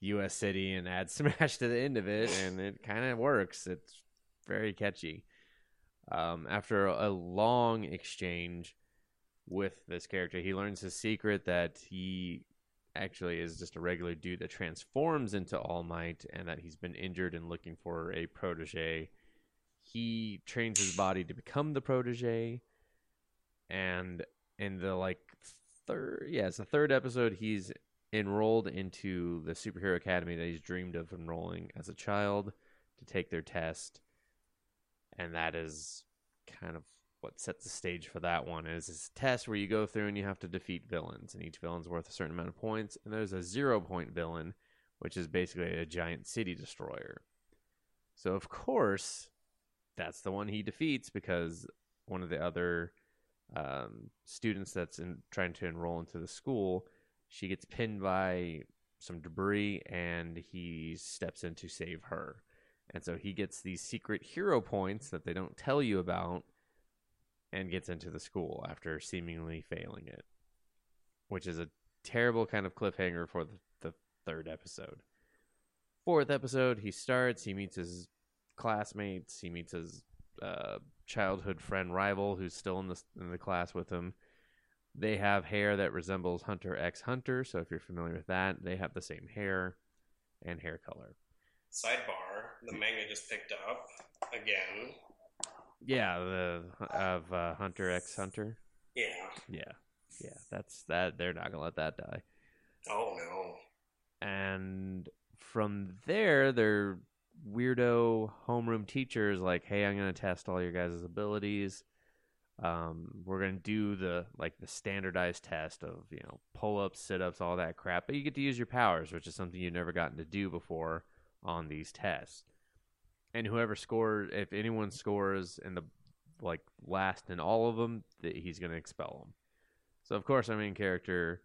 U.S. city and adds Smash to the end of it, and it kind of works. It's very catchy. Um, after a long exchange with this character, he learns his secret that he actually is just a regular dude that transforms into All Might, and that he's been injured and looking for a protege. He trains his body to become the protege, and in the like third, yeah, it's the third episode. He's enrolled into the superhero academy that he's dreamed of enrolling as a child to take their test and that is kind of what sets the stage for that one is this test where you go through and you have to defeat villains and each villain's worth a certain amount of points and there's a zero point villain which is basically a giant city destroyer so of course that's the one he defeats because one of the other um, students that's in, trying to enroll into the school she gets pinned by some debris and he steps in to save her and so he gets these secret hero points that they don't tell you about and gets into the school after seemingly failing it, which is a terrible kind of cliffhanger for the, the third episode. Fourth episode, he starts, he meets his classmates, he meets his uh, childhood friend rival who's still in the, in the class with him. They have hair that resembles Hunter x Hunter, so if you're familiar with that, they have the same hair and hair color. Sidebar: The manga just picked up again. Yeah, the of uh, Hunter x Hunter. Yeah. Yeah, yeah, that's that. They're not gonna let that die. Oh no. And from there, their weirdo homeroom teachers like, "Hey, I'm gonna test all your guys' abilities. Um, we're gonna do the like the standardized test of you know pull ups, sit ups, all that crap. But you get to use your powers, which is something you've never gotten to do before on these tests. And whoever scores, if anyone scores in the like last in all of them, that he's gonna expel them. So of course, our main character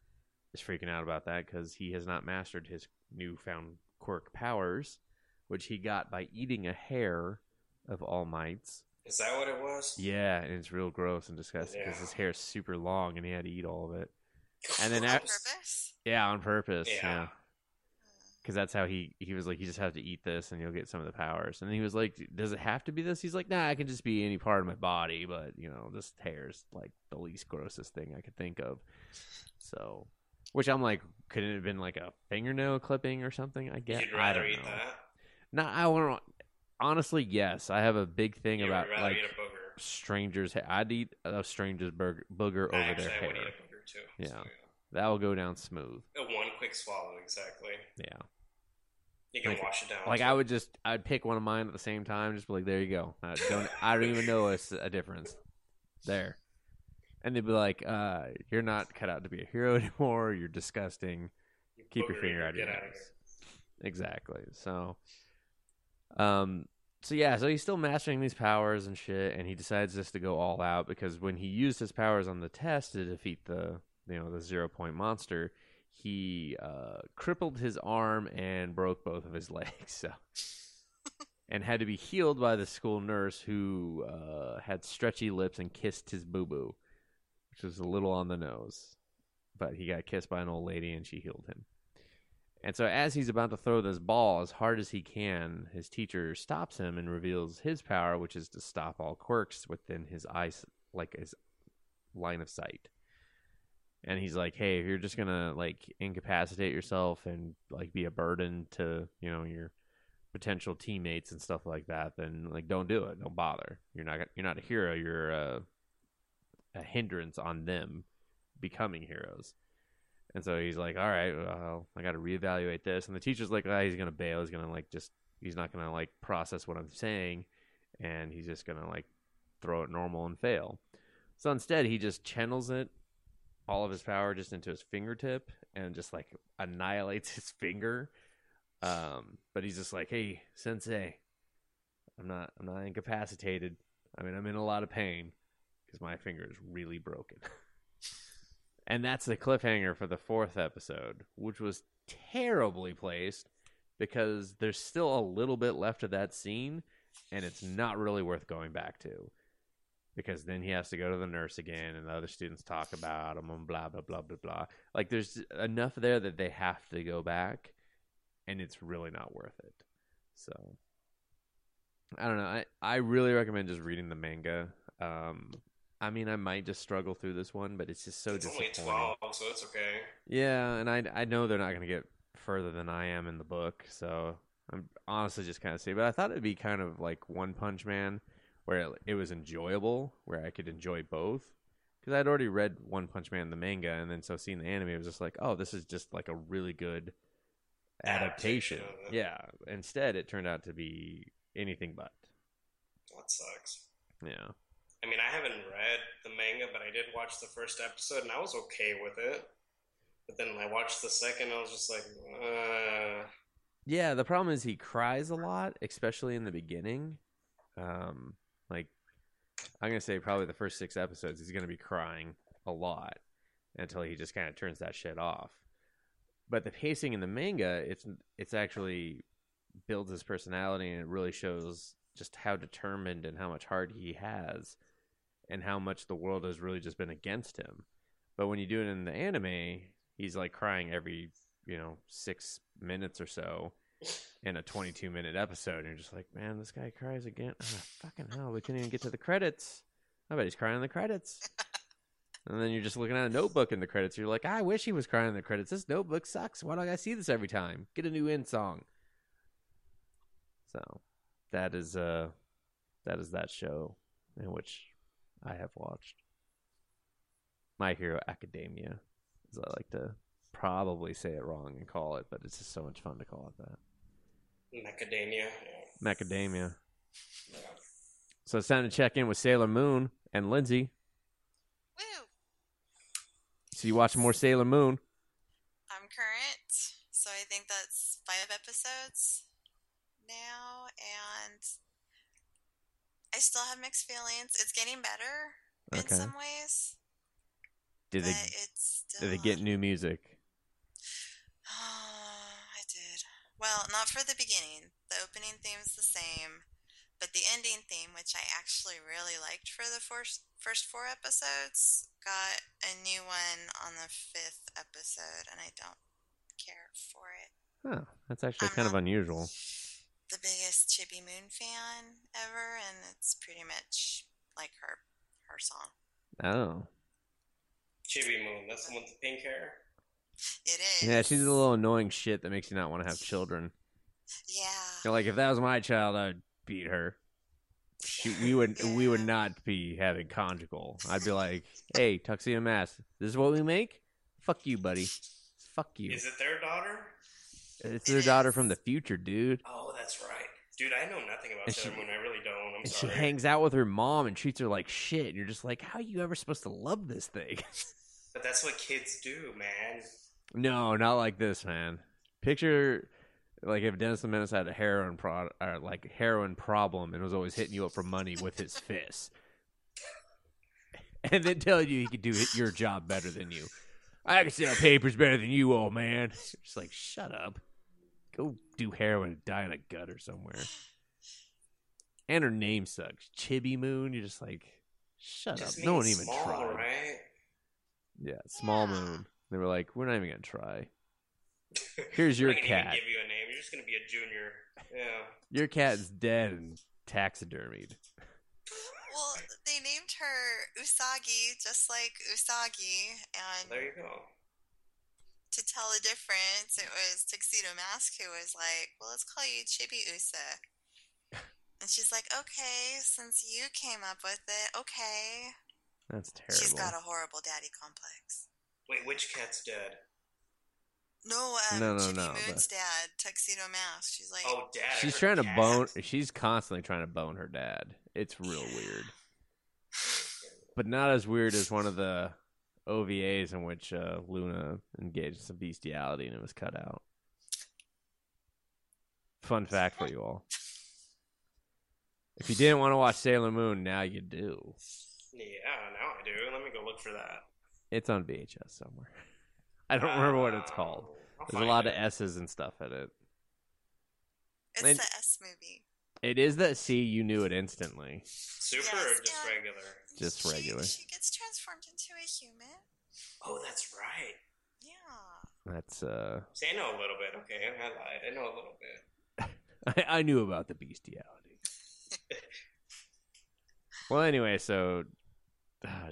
is freaking out about that because he has not mastered his newfound quirk powers, which he got by eating a hair of All Might's. Is that what it was? Yeah, and it's real gross and disgusting because Yeah. his hair is super long and he had to eat all of it. And then On af- purpose? Yeah, on purpose. Yeah. Yeah. Hmm. Because that's how he he was like he just has to eat this and you'll get some of the powers. And he was like, does it have to be this? He's like, nah, I can just be any part of my body, but you know, this hair is like the least grossest thing I could think of. So, which I'm like, couldn't it have been like a fingernail clipping or something? I guess You'd I rather don't eat know. that? No, I want. Honestly, yes, I have a big thing You about like eat a booger. strangers. I'd eat a stranger's burger, booger over Actually, their I would eat a booger too. Yeah. So, That will go down smooth. A one quick swallow, exactly. Yeah. You can Like- wash it down. Like too. I would just, I'd pick one of mine at the same time. Just be like, there you go. I don't, I don't even notice a difference. There. And they'd be like, uh, "You're not cut out to be a hero anymore. You're disgusting. You Keep your finger out of your outta nose." Exactly. So, um, so yeah, so he's still mastering these powers and shit, and he decides just to go all out because when he used his powers on the test to defeat the, you know, the zero point monster, he uh, crippled his arm and broke both of his legs. So. And had to be healed by the school nurse who uh, had stretchy lips and kissed his boo boo, which was a little on the nose. But he got kissed by an old lady and she healed him. And so, as he's about to throw this ball as hard as he can, his teacher stops him and reveals his power, which is to stop all quirks within his eyes, like his line of sight. And he's like, "Hey, if you're just gonna like incapacitate yourself and like be a burden to you know your potential teammates and stuff like that, then like don't do it. Don't bother. You're not you're not a hero. You're a, a hindrance on them becoming heroes." And so he's like, "All right, well, I got to reevaluate this." And the teacher's like, "Ah, he's gonna bail. He's gonna like just he's not gonna like process what I'm saying, and he's just gonna like throw it normal and fail." So instead, he just channels it, all of his power, just into his fingertip, and just like annihilates his finger. Um, but he's just like, "Hey, Sensei, I'm not I'm not incapacitated. I mean, I'm in a lot of pain because my finger is really broken." And that's the cliffhanger for the fourth episode, which was terribly placed because there's still a little bit left of that scene, and it's not really worth going back to. Because then he has to go to the nurse again, and the other students talk about him, and blah, blah, blah, blah, blah. Like, there's enough there that they have to go back, and it's really not worth it. So, I don't know. I, I really recommend just reading the manga. Um, I mean, I might just struggle through this one, but it's just so it's only disappointing. twelve, so it's okay. Yeah, and I I know they're not going to get further than I am in the book, so I'm honestly just kind of see. But I thought it'd be kind of like One Punch Man, where it, it was enjoyable, where I could enjoy both. Because I'd already read One Punch Man the manga, and then so seeing the anime, it was just like, oh, this is just like a really good adaptation. Adaptation. Yeah. Instead, it turned out to be anything but. That sucks. Yeah. I mean, I haven't read the manga, but I did watch the first episode, and I was okay with it. But then I watched the second, I was just like, uh, Yeah, the problem is he cries a lot, especially in the beginning. Um, like I'm gonna say probably the first six episodes he's gonna be crying a lot until he just kind of turns that shit off. But the pacing in the manga, it's it's actually builds his personality and it really shows just how determined and how much heart he has and how much the world has really just been against him. But when you do it in the anime, he's like crying every, you know, six minutes or so in a 22 minute episode. And you're just like, man, this guy cries again. Oh, fucking hell, we couldn't even get to the credits. I bet he's crying in the credits. and then you're just looking at a notebook in the credits. You're like, I wish he was crying in the credits. This notebook sucks. Why do I see this every time? Get a new end song. So that is uh that is that show in which I have watched. My Hero Academia, as I like to probably say it wrong and call it, but it's just so much fun to call it that. macadamia. Macadamia. Yeah. So it's time to check in with Sailor Moon and Lindsay. Woo! So you watch more Sailor Moon? I'm current, so I think that's five episodes now, and I still have mixed feelings. It's getting better in some ways, Did they it's still. did they get new music? Oh, I did. Well, not for the beginning. The opening theme's the same, but the ending theme, which I actually really liked for the first first four episodes, got a new one on the fifth episode, and I don't care for it. Huh, that's actually I'm kind of unusual. The biggest Chibi Moon fan ever, and it's pretty much like her her song. Oh, Chibi Moon, that's the one with the pink hair. It is. yeah, she's a little annoying shit that makes you not want to have children. Yeah. You're like, if that was my child, I'd beat her. She, we would we would not be having conjugal. I'd be like, hey, tuxedo mask, this is what we make. Fuck you, buddy. Fuck you. Is it their daughter? It's their daughter from the future, dude. Oh, that's right. Dude, I know nothing about And Sailor Moon. I really don't. I'm And she hangs out with her mom and treats her like shit. And you're just like, how are you ever supposed to love this thing? But that's what kids do, man. no, not like this, man. Picture like if Dennis the Menace had a heroin pro- or uh, like heroin problem and was always hitting you up for money with his fists, and then telling you he could do your job better than you. I can sell papers better than you, old man. Just like shut up. Go do heroin and die in a gutter somewhere. And her name sucks. Chibi Moon. You're just like, shut Just up. No one even small, tried. right? Yeah, Small Yeah. Moon. They were like, we're not even gonna try. Here's We're your not even cat. give you a name. You're just gonna be a junior. Yeah. Your cat's dead and taxidermied. Well, they named her Usagi just like Usagi, and There you go. To tell the difference, it was Tuxedo Mask who was like, "Well, let's call you Chibi Usa." And she's like, "Okay, since you came up with it, okay." That's terrible. She's got a horrible daddy complex. Wait, which cat's dead? No, um, No, no, Chibi no, Moon's dad, Tuxedo Mask. She's like, Oh, dad. She's heard trying to cat. bone. She's constantly trying to bone her dad. It's real weird, but not as weird as one of the OVAs in which uh, Luna engaged in some bestiality and it was cut out. Fun fact for you all: if you didn't want to watch Sailor Moon, now you do. Yeah, now I do. Let me go look for that. It's on VHS somewhere. I don't remember what it's called. I'll There's a lot it. of S's and stuff in it. "It's and- the S movie." It is that C you knew it instantly. Super S, or just and- regular? Just She- regular. She gets transformed into a human. Oh, that's right. Yeah. That's uh See, I know a little bit. Okay, I lied. I know a little bit. I, I knew about the bestiality. well anyway, so uh,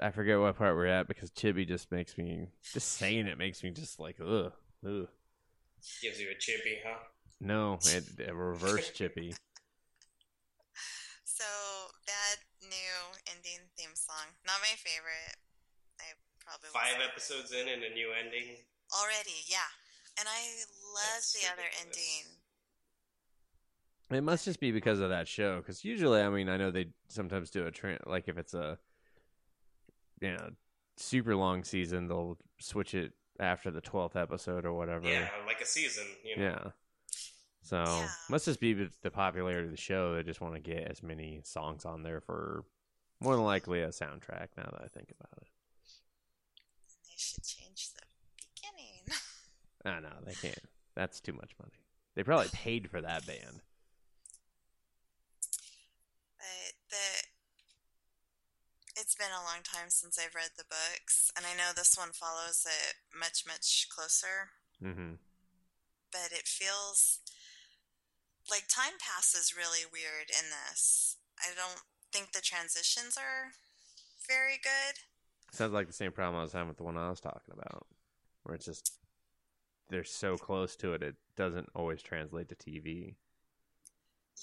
I forget what part we're at because Chibi just makes me just saying it makes me just like ugh ugh. Gives you a chippy, huh? No, it, a reverse Chippy. So bad new ending theme song. Not my favorite. I probably Five episodes in and a new ending. already. Yeah, and I love That's the other ending. It must just be because of that show. Because usually, I mean, I know they sometimes do a tra- like if it's a you know super long season, they'll switch it after the twelfth episode or whatever. Yeah, like a season. You know? Yeah. So Yeah. must just be with the popularity of the show. They just want to get as many songs on there for more than likely a soundtrack. Now that I think about it, They should change the beginning. I no, they can't. That's too much money. They probably paid for that band. but the it's been a long time since I've read the books, and I know this one follows it much much closer. hmm But it feels like time passes really weird in this. I don't think the transitions are very good. Sounds like the same problem I was having with the one I was talking about, where it's just they're so close to it, it doesn't always translate to TV.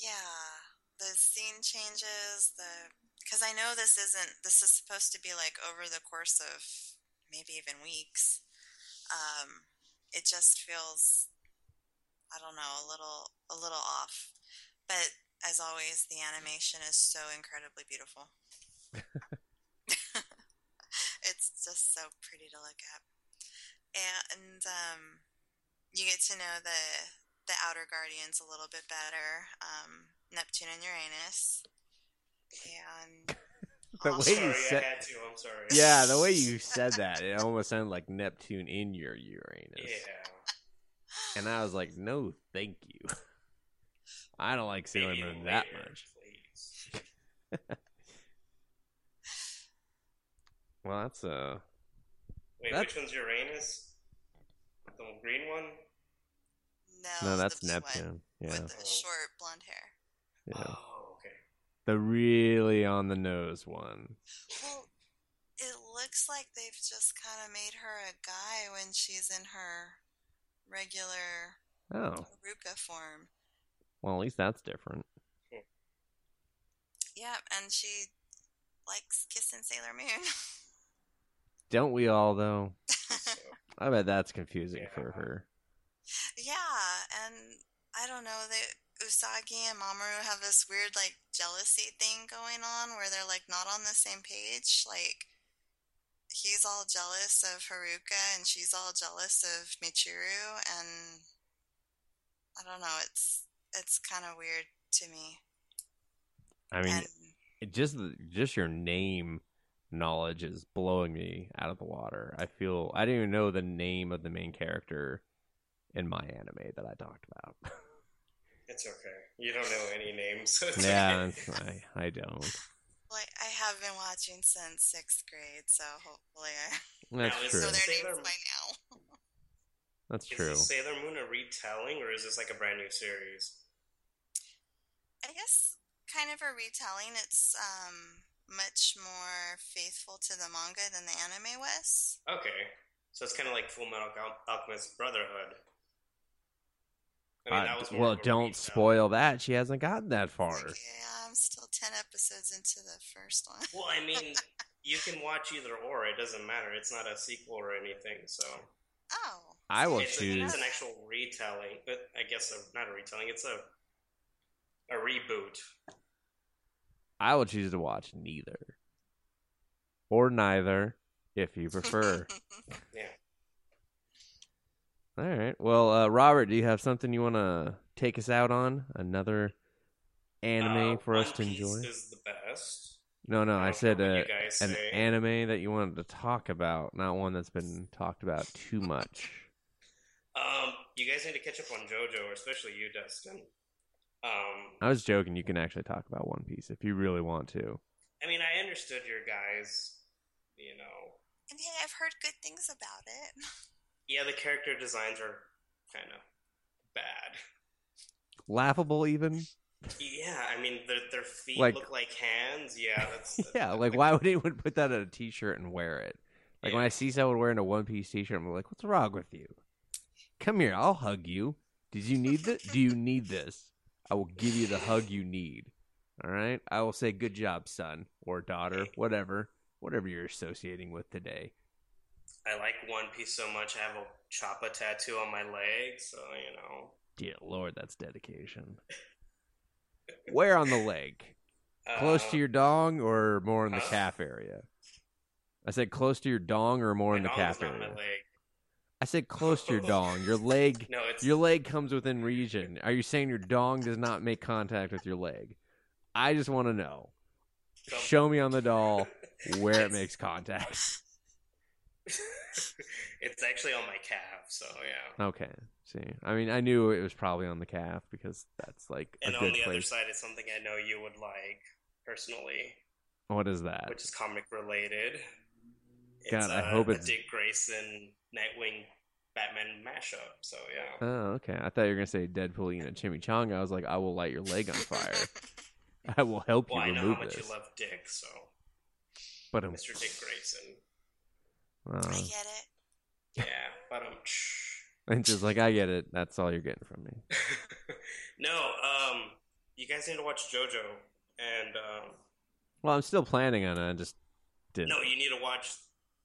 Yeah, the scene changes. The because I know this isn't. This is supposed to be like over the course of maybe even weeks. Um, it just feels, I don't know, a little a little off. But as always, the animation is so incredibly beautiful. it's just so pretty to look at, and um, you get to know the the outer guardians a little bit better. Um, Neptune and Uranus, and The way Sorry, you I said, had to. I'm sorry. yeah, the way you said that, it almost sounded like Neptune in your Uranus. Yeah. And I was like, no, thank you. I don't like Sailor Maybe Moon that much. Well, that's uh, Wait, That- which one's Uranus? The green one? no, no, that's the blue one Neptune. Yeah, with the short blonde hair. yeah, Oh, okay. the really on the nose one. Well, it looks like they've just kind of made her a guy when she's in her regular Oh, Haruka form. well, at least that's different. Yeah, and she likes kissing Sailor Moon. Don't we all though? I bet that's confusing Yeah. for her. yeah, and I don't know that Usagi and Mamoru have this weird like jealousy thing going on where they're like not on the same page. Like he's all jealous of Haruka and she's all jealous of Michiru and I don't know, it's it's kind of weird to me. I mean, and just just your name knowledge is blowing me out of the water. I feel I didn't even know the name of the main character in my anime that I talked about. It's okay. You don't know any names. So it's yeah, okay. I, I don't. Like I have been watching since 6th grade, so hopefully I That's Now, true. know their Sailor names Moon- by now. That's Is true. this Sailor Moon a retelling, or is this like a brand new series? I guess kind of a retelling. It's um much more faithful to the manga than the anime was. Okay, so it's kind of like Full Metal Alchemist Brotherhood. I mean, Uh, that was well, don't retelling. spoil that. She hasn't gotten that far. Yeah, I'm still ten episodes into the first one. Well, I mean, you can watch either or. It doesn't matter. It's not a sequel or anything. So Oh, I will it's, a, choose. it's an actual retelling. But I guess a, not a retelling. It's a a reboot. I will choose to watch neither or neither if you prefer. Yeah. All right. Well, uh, Robert, do you have something you want to take us out on? Another anime Uh, for us to Piece enjoy? Is the best. No, no, I I said care what uh, you guys an say. anime that you wanted to talk about, not one that's been talked about too much. Um, you guys need to catch up on JoJo, especially you, Dustin. Um, I was joking. You can actually talk about One Piece if you really want to. I mean, I understood your guys. You know, and yeah, I've heard good things about it. yeah, the character designs are kind of bad. Laughable, even. Yeah, I mean, their their feet Like- look like hands. Yeah, that's, that's Yeah, like why would anyone put that on a T-shirt and wear it? Like when I see someone wearing a One Piece T-shirt, I'm like, "What's wrong with you? Come here, I'll hug you. Did you need this? Do you need this? I will give you the hug you need. All right. I will say, "Good job, son or daughter, whatever, whatever you're associating with today." I like One Piece so much. I have a Chopper tattoo on my leg, so you know. Dear Lord, that's dedication. Where on the leg? Close Uh, to your dong or more in the uh, calf area? I said close to your dong or more my in the calf area. My leg. I said close to your dong. Your leg, No, it's your leg comes within region. Are you saying your dong does not make contact with your leg? I just want to know. Show me on the doll where it makes contact. it's actually on my calf, so yeah. Okay. See, I mean, I knew it was probably on the calf because that's like a And on the other place. side is something I know you would like personally, What is that? which is comic related. It's, God, I uh, hope a it's- Dick Grayson Nightwing Batman mashup. So yeah. Oh, okay. I thought you were gonna say Deadpool eating a chimichanga. I was like, I will light your leg on fire. I will help you Well, I know remove how much this. you love Dick, so but um, Mr. Dick Grayson. Uh, I get it. Yeah, but um. and just like I get it. That's all you're getting from me. no, um, you guys need to watch JoJo, and um, Well, I'm still planning on it. I just didn't. no, you need to watch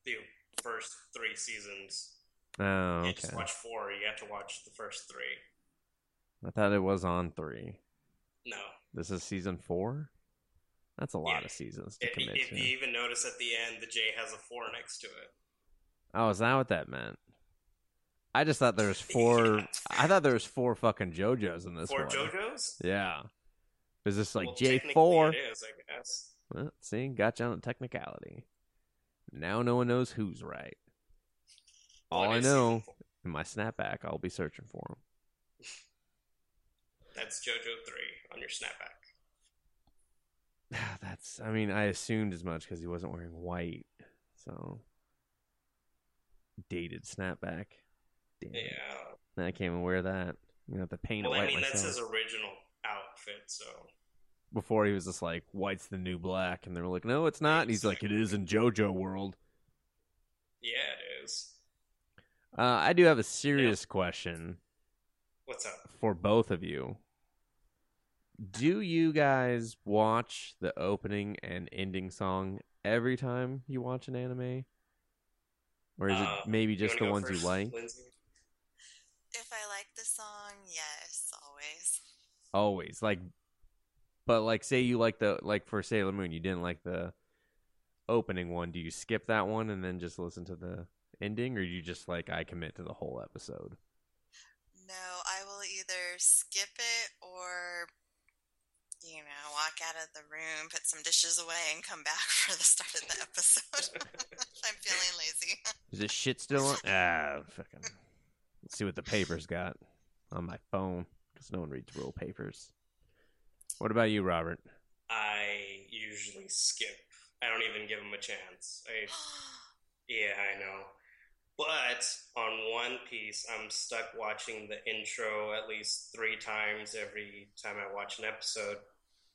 the first three seasons. Oh, You okay. can't just watch four. You have to watch the first three. I thought it was on three. No, This is season four. That's a lot Yeah. of seasons to if, commit if to. you even notice at the end, the J has a four next to it. Oh, is that what that meant? I just thought there was four. Yeah. I thought there was four fucking JoJos in this Four one. JoJos. Yeah. Is this like Well, J four? It is, I guess. Well, see, gotcha on the technicality. Now no one knows who's right. All What I know in my snapback, I'll be searching for him. That's JoJo three on your snapback. That's. I mean, I assumed as much because he wasn't wearing white. So dated snapback. Damn. Yeah. I can't even wear that. Gonna have to paint Well, it I mean, myself. that's his original outfit, so Before he was just like, "White's the new black," and they were like, "No, it's not." And he's like, "It is in JoJo world." yeah, it is. Uh, I do have a serious question. What's up? for both of you. Do you guys watch the opening and ending song every time you watch an anime? Or is it um, maybe just the ones first, you like? Lindsay? If I like the song, yes, always. Always. Like but like say you like the like for Sailor Moon, you didn't like the opening one. Do you skip that one and then just listen to the ending or you just like I commit to the whole episode? No, I will either skip it or, you know, walk out of the room, put some dishes away, and come back for the start of the episode. I'm feeling lazy. Is this shit still on? Ah, fucking. Let's see what the papers got on my phone because no one reads real papers. What about you, Robert? I usually skip. I don't even give them a chance. I, yeah, I know. But on One Piece, I'm stuck watching the intro at least three times every time I watch an episode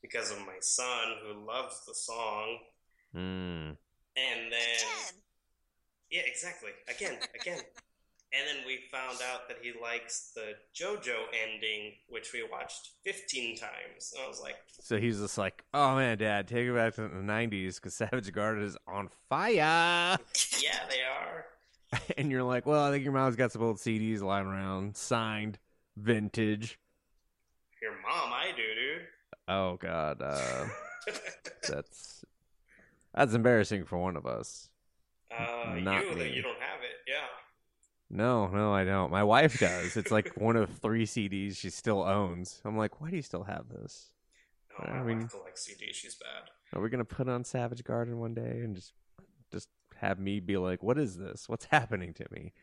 because of my son who loves the song. Hmm. And then, Again. yeah, exactly. Again, again. and then we found out that he likes the JoJo ending, which we watched 15 times. And I was like, So he's just like, "Oh man, Dad, take it back to the '90s because Savage Garden is on fire." yeah, they are. and you're like, "Well, I think your mom's got some old CDs lying around, signed, vintage." Your mom, I do, dude. Oh God, uh, that's that's embarrassing for one of us. Uh, Not you, me. that you don't have it, yeah. No, no, I don't. My wife does. It's like one of three CDs she still owns. I'm like, why do you still have this? No, I mean- collects CDs. She's bad. Are we gonna put on Savage Garden one day and just just have me be like, what is this? What's happening to me?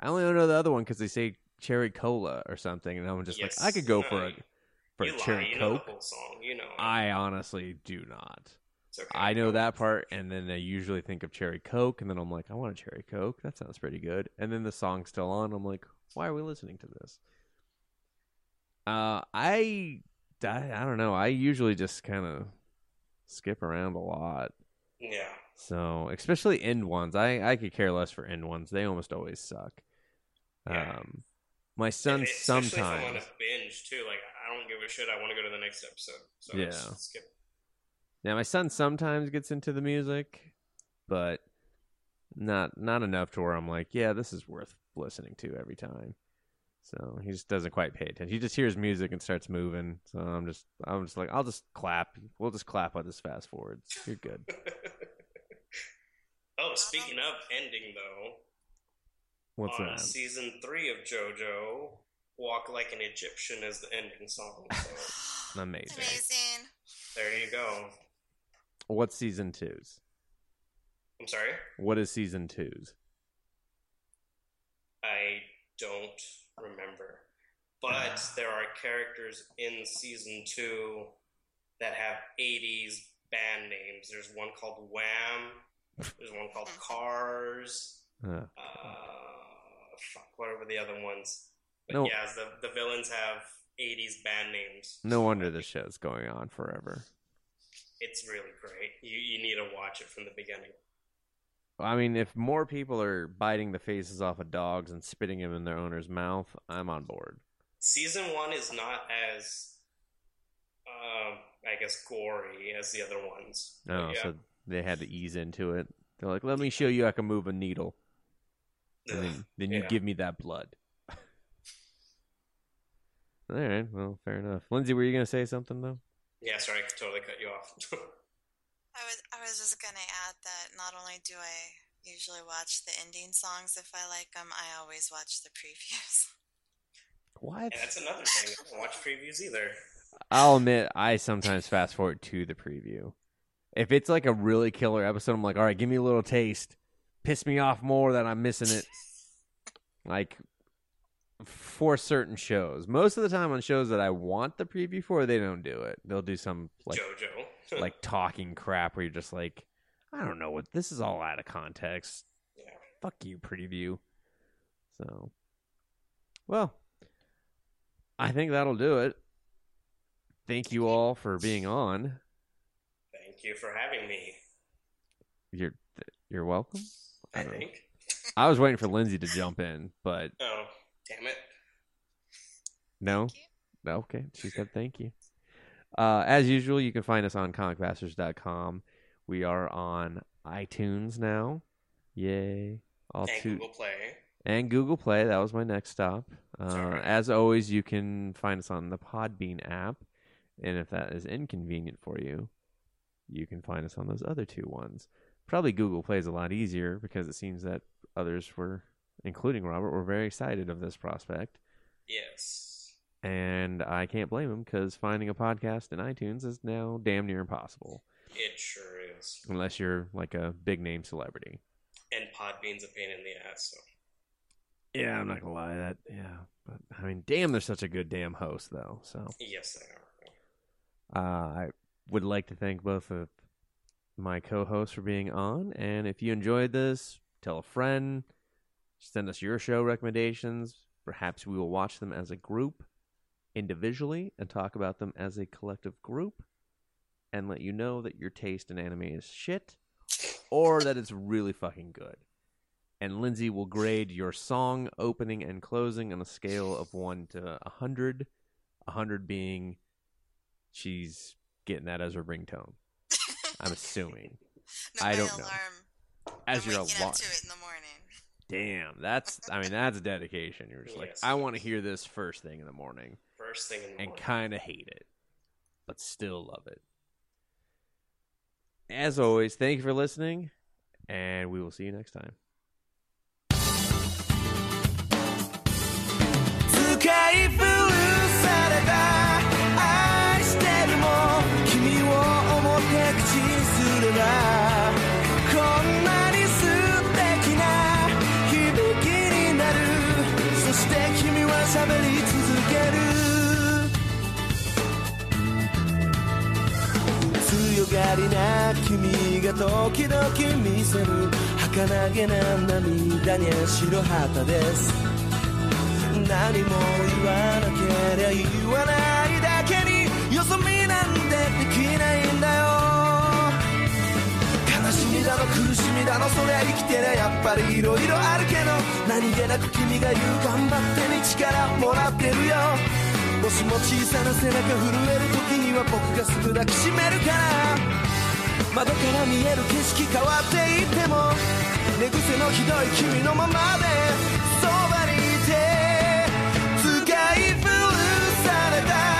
I only know the other one because they say cherry cola or something, and I'm just Yes. like, I could go for a you- for you cherry You coke. song. You know. I honestly do not. It's okay. I know that part, and then I usually think of cherry coke, and then I'm like, I want a cherry coke. That sounds pretty good. And then the song's still on. I'm like, why are we listening to this? Uh, I, I, I don't know. I usually just kind of skip around a lot. Yeah. So, especially end ones, I I could care less for end ones. They almost always suck. Yeah. Um, my son And if I'm on sometimes. binge too. Like I don't give a shit. I want to go to the next episode. So Yeah. skip. Now my son sometimes gets into the music, but not not enough to where I'm like, yeah, this is worth listening to every time. So he just doesn't quite pay attention. He just hears music and starts moving. So I'm just I'm just like, I'll just clap. We'll just clap on this fast forwards. You're good. oh, speaking of ending though, What's on that? season three of JoJo, "Walk Like an Egyptian" is the ending song. So Amazing. Amazing. there you go. What's season two's? I'm sorry. What is season two's? I don't remember. But there are characters in season two that have 80s band names. There's one called Wham, there's one called Cars, Uh, fuck, whatever the other ones. But No. yeah, the, the villains have 80s band names. no wonder this show's going on forever. It's really great. You, you need to watch it from the beginning. I mean, if more people are biting the faces off of dogs and spitting them in their owner's mouth, I'm on board. Season one is not as, uh, I guess, gory as the other ones. But Oh, yeah. so they had to ease into it. They're like, "Let me show you I can move a needle, and then then you Yeah. give me that blood." All right, well, fair enough. Lindsay, were you gonna say something though? Yeah, sorry, I totally cut you off. I was I was just gonna add that not only do I usually watch the ending songs if I like them, I always watch the previews. What? and that's another thing. I don't watch previews either. I'll admit, I sometimes fast forward to the preview. If it's like a really killer episode, I'm like, all right, give me a little taste. Piss me off more that I'm missing it. like for certain shows. Most of the time on shows that I want the preview for, they don't do it. They'll do some like JoJo. like talking crap where you're just like, I don't know what this is all out of context. yeah. Fuck you, preview. So, well, I think that'll do it. Thank you all for being on. Thank you for having me. You're you're welcome. I I think. I was waiting for Lindsay to jump in, but Oh, damn it. No? Thank you. Okay, she said thank you. Uh, as usual, you can find us on comicbastards.com. We are on iTunes now. Yay. All and two Google Play. and Google Play. That was my next stop. Uh, alright. as always, you can find us on the Podbean app, and if that is inconvenient for you, you can find us on those other two ones. Probably Google Play is a lot easier because it seems that others were, including Robert, were very excited of this prospect, Yes. and I can't blame them because finding a podcast in iTunes is now damn near impossible It sure is. unless you're like a big name celebrity. And Podbean's a pain in the ass. So. Yeah, I'm not gonna lie that. Yeah, but I mean, damn, they're such a good damn host though. So. Yes, they are. Uh, I would like to thank both of my co-hosts for being on, and if you enjoyed this, tell a friend, send us your show recommendations. Perhaps we will watch them as a group, individually, and talk about them as a collective group, and let you know that your taste in anime is shit, or that it's really fucking good. And Lindsay will grade your song opening and closing on a scale of one to a hundred, a hundred being she's getting that as her ringtone. I'm assuming. No, I don't know. alarm. As I'm your alarm. up to it in the morning. Damn, that's I mean that's dedication. You're just like Yes. I want to hear this first thing in the morning First thing in the and morning. kind of hate it, but still love it. As always, thank you for listening, and we will see you next time. 使い古 強がりな君が時々見せる儚げな涙に白旗です。何も言わなけりゃ言わないだけによそ見なんてできないんだよ。悲しみだの苦しみだのそりゃ生きてりゃやっぱり色々あるけど何気なく君が言う頑張ってに力もらってるよ。もしも小さな背中震える時には僕がすぐ抱きしめるから。窓から見える景色変わっていっても寝癖のひどい君のままでそばにいて使い古された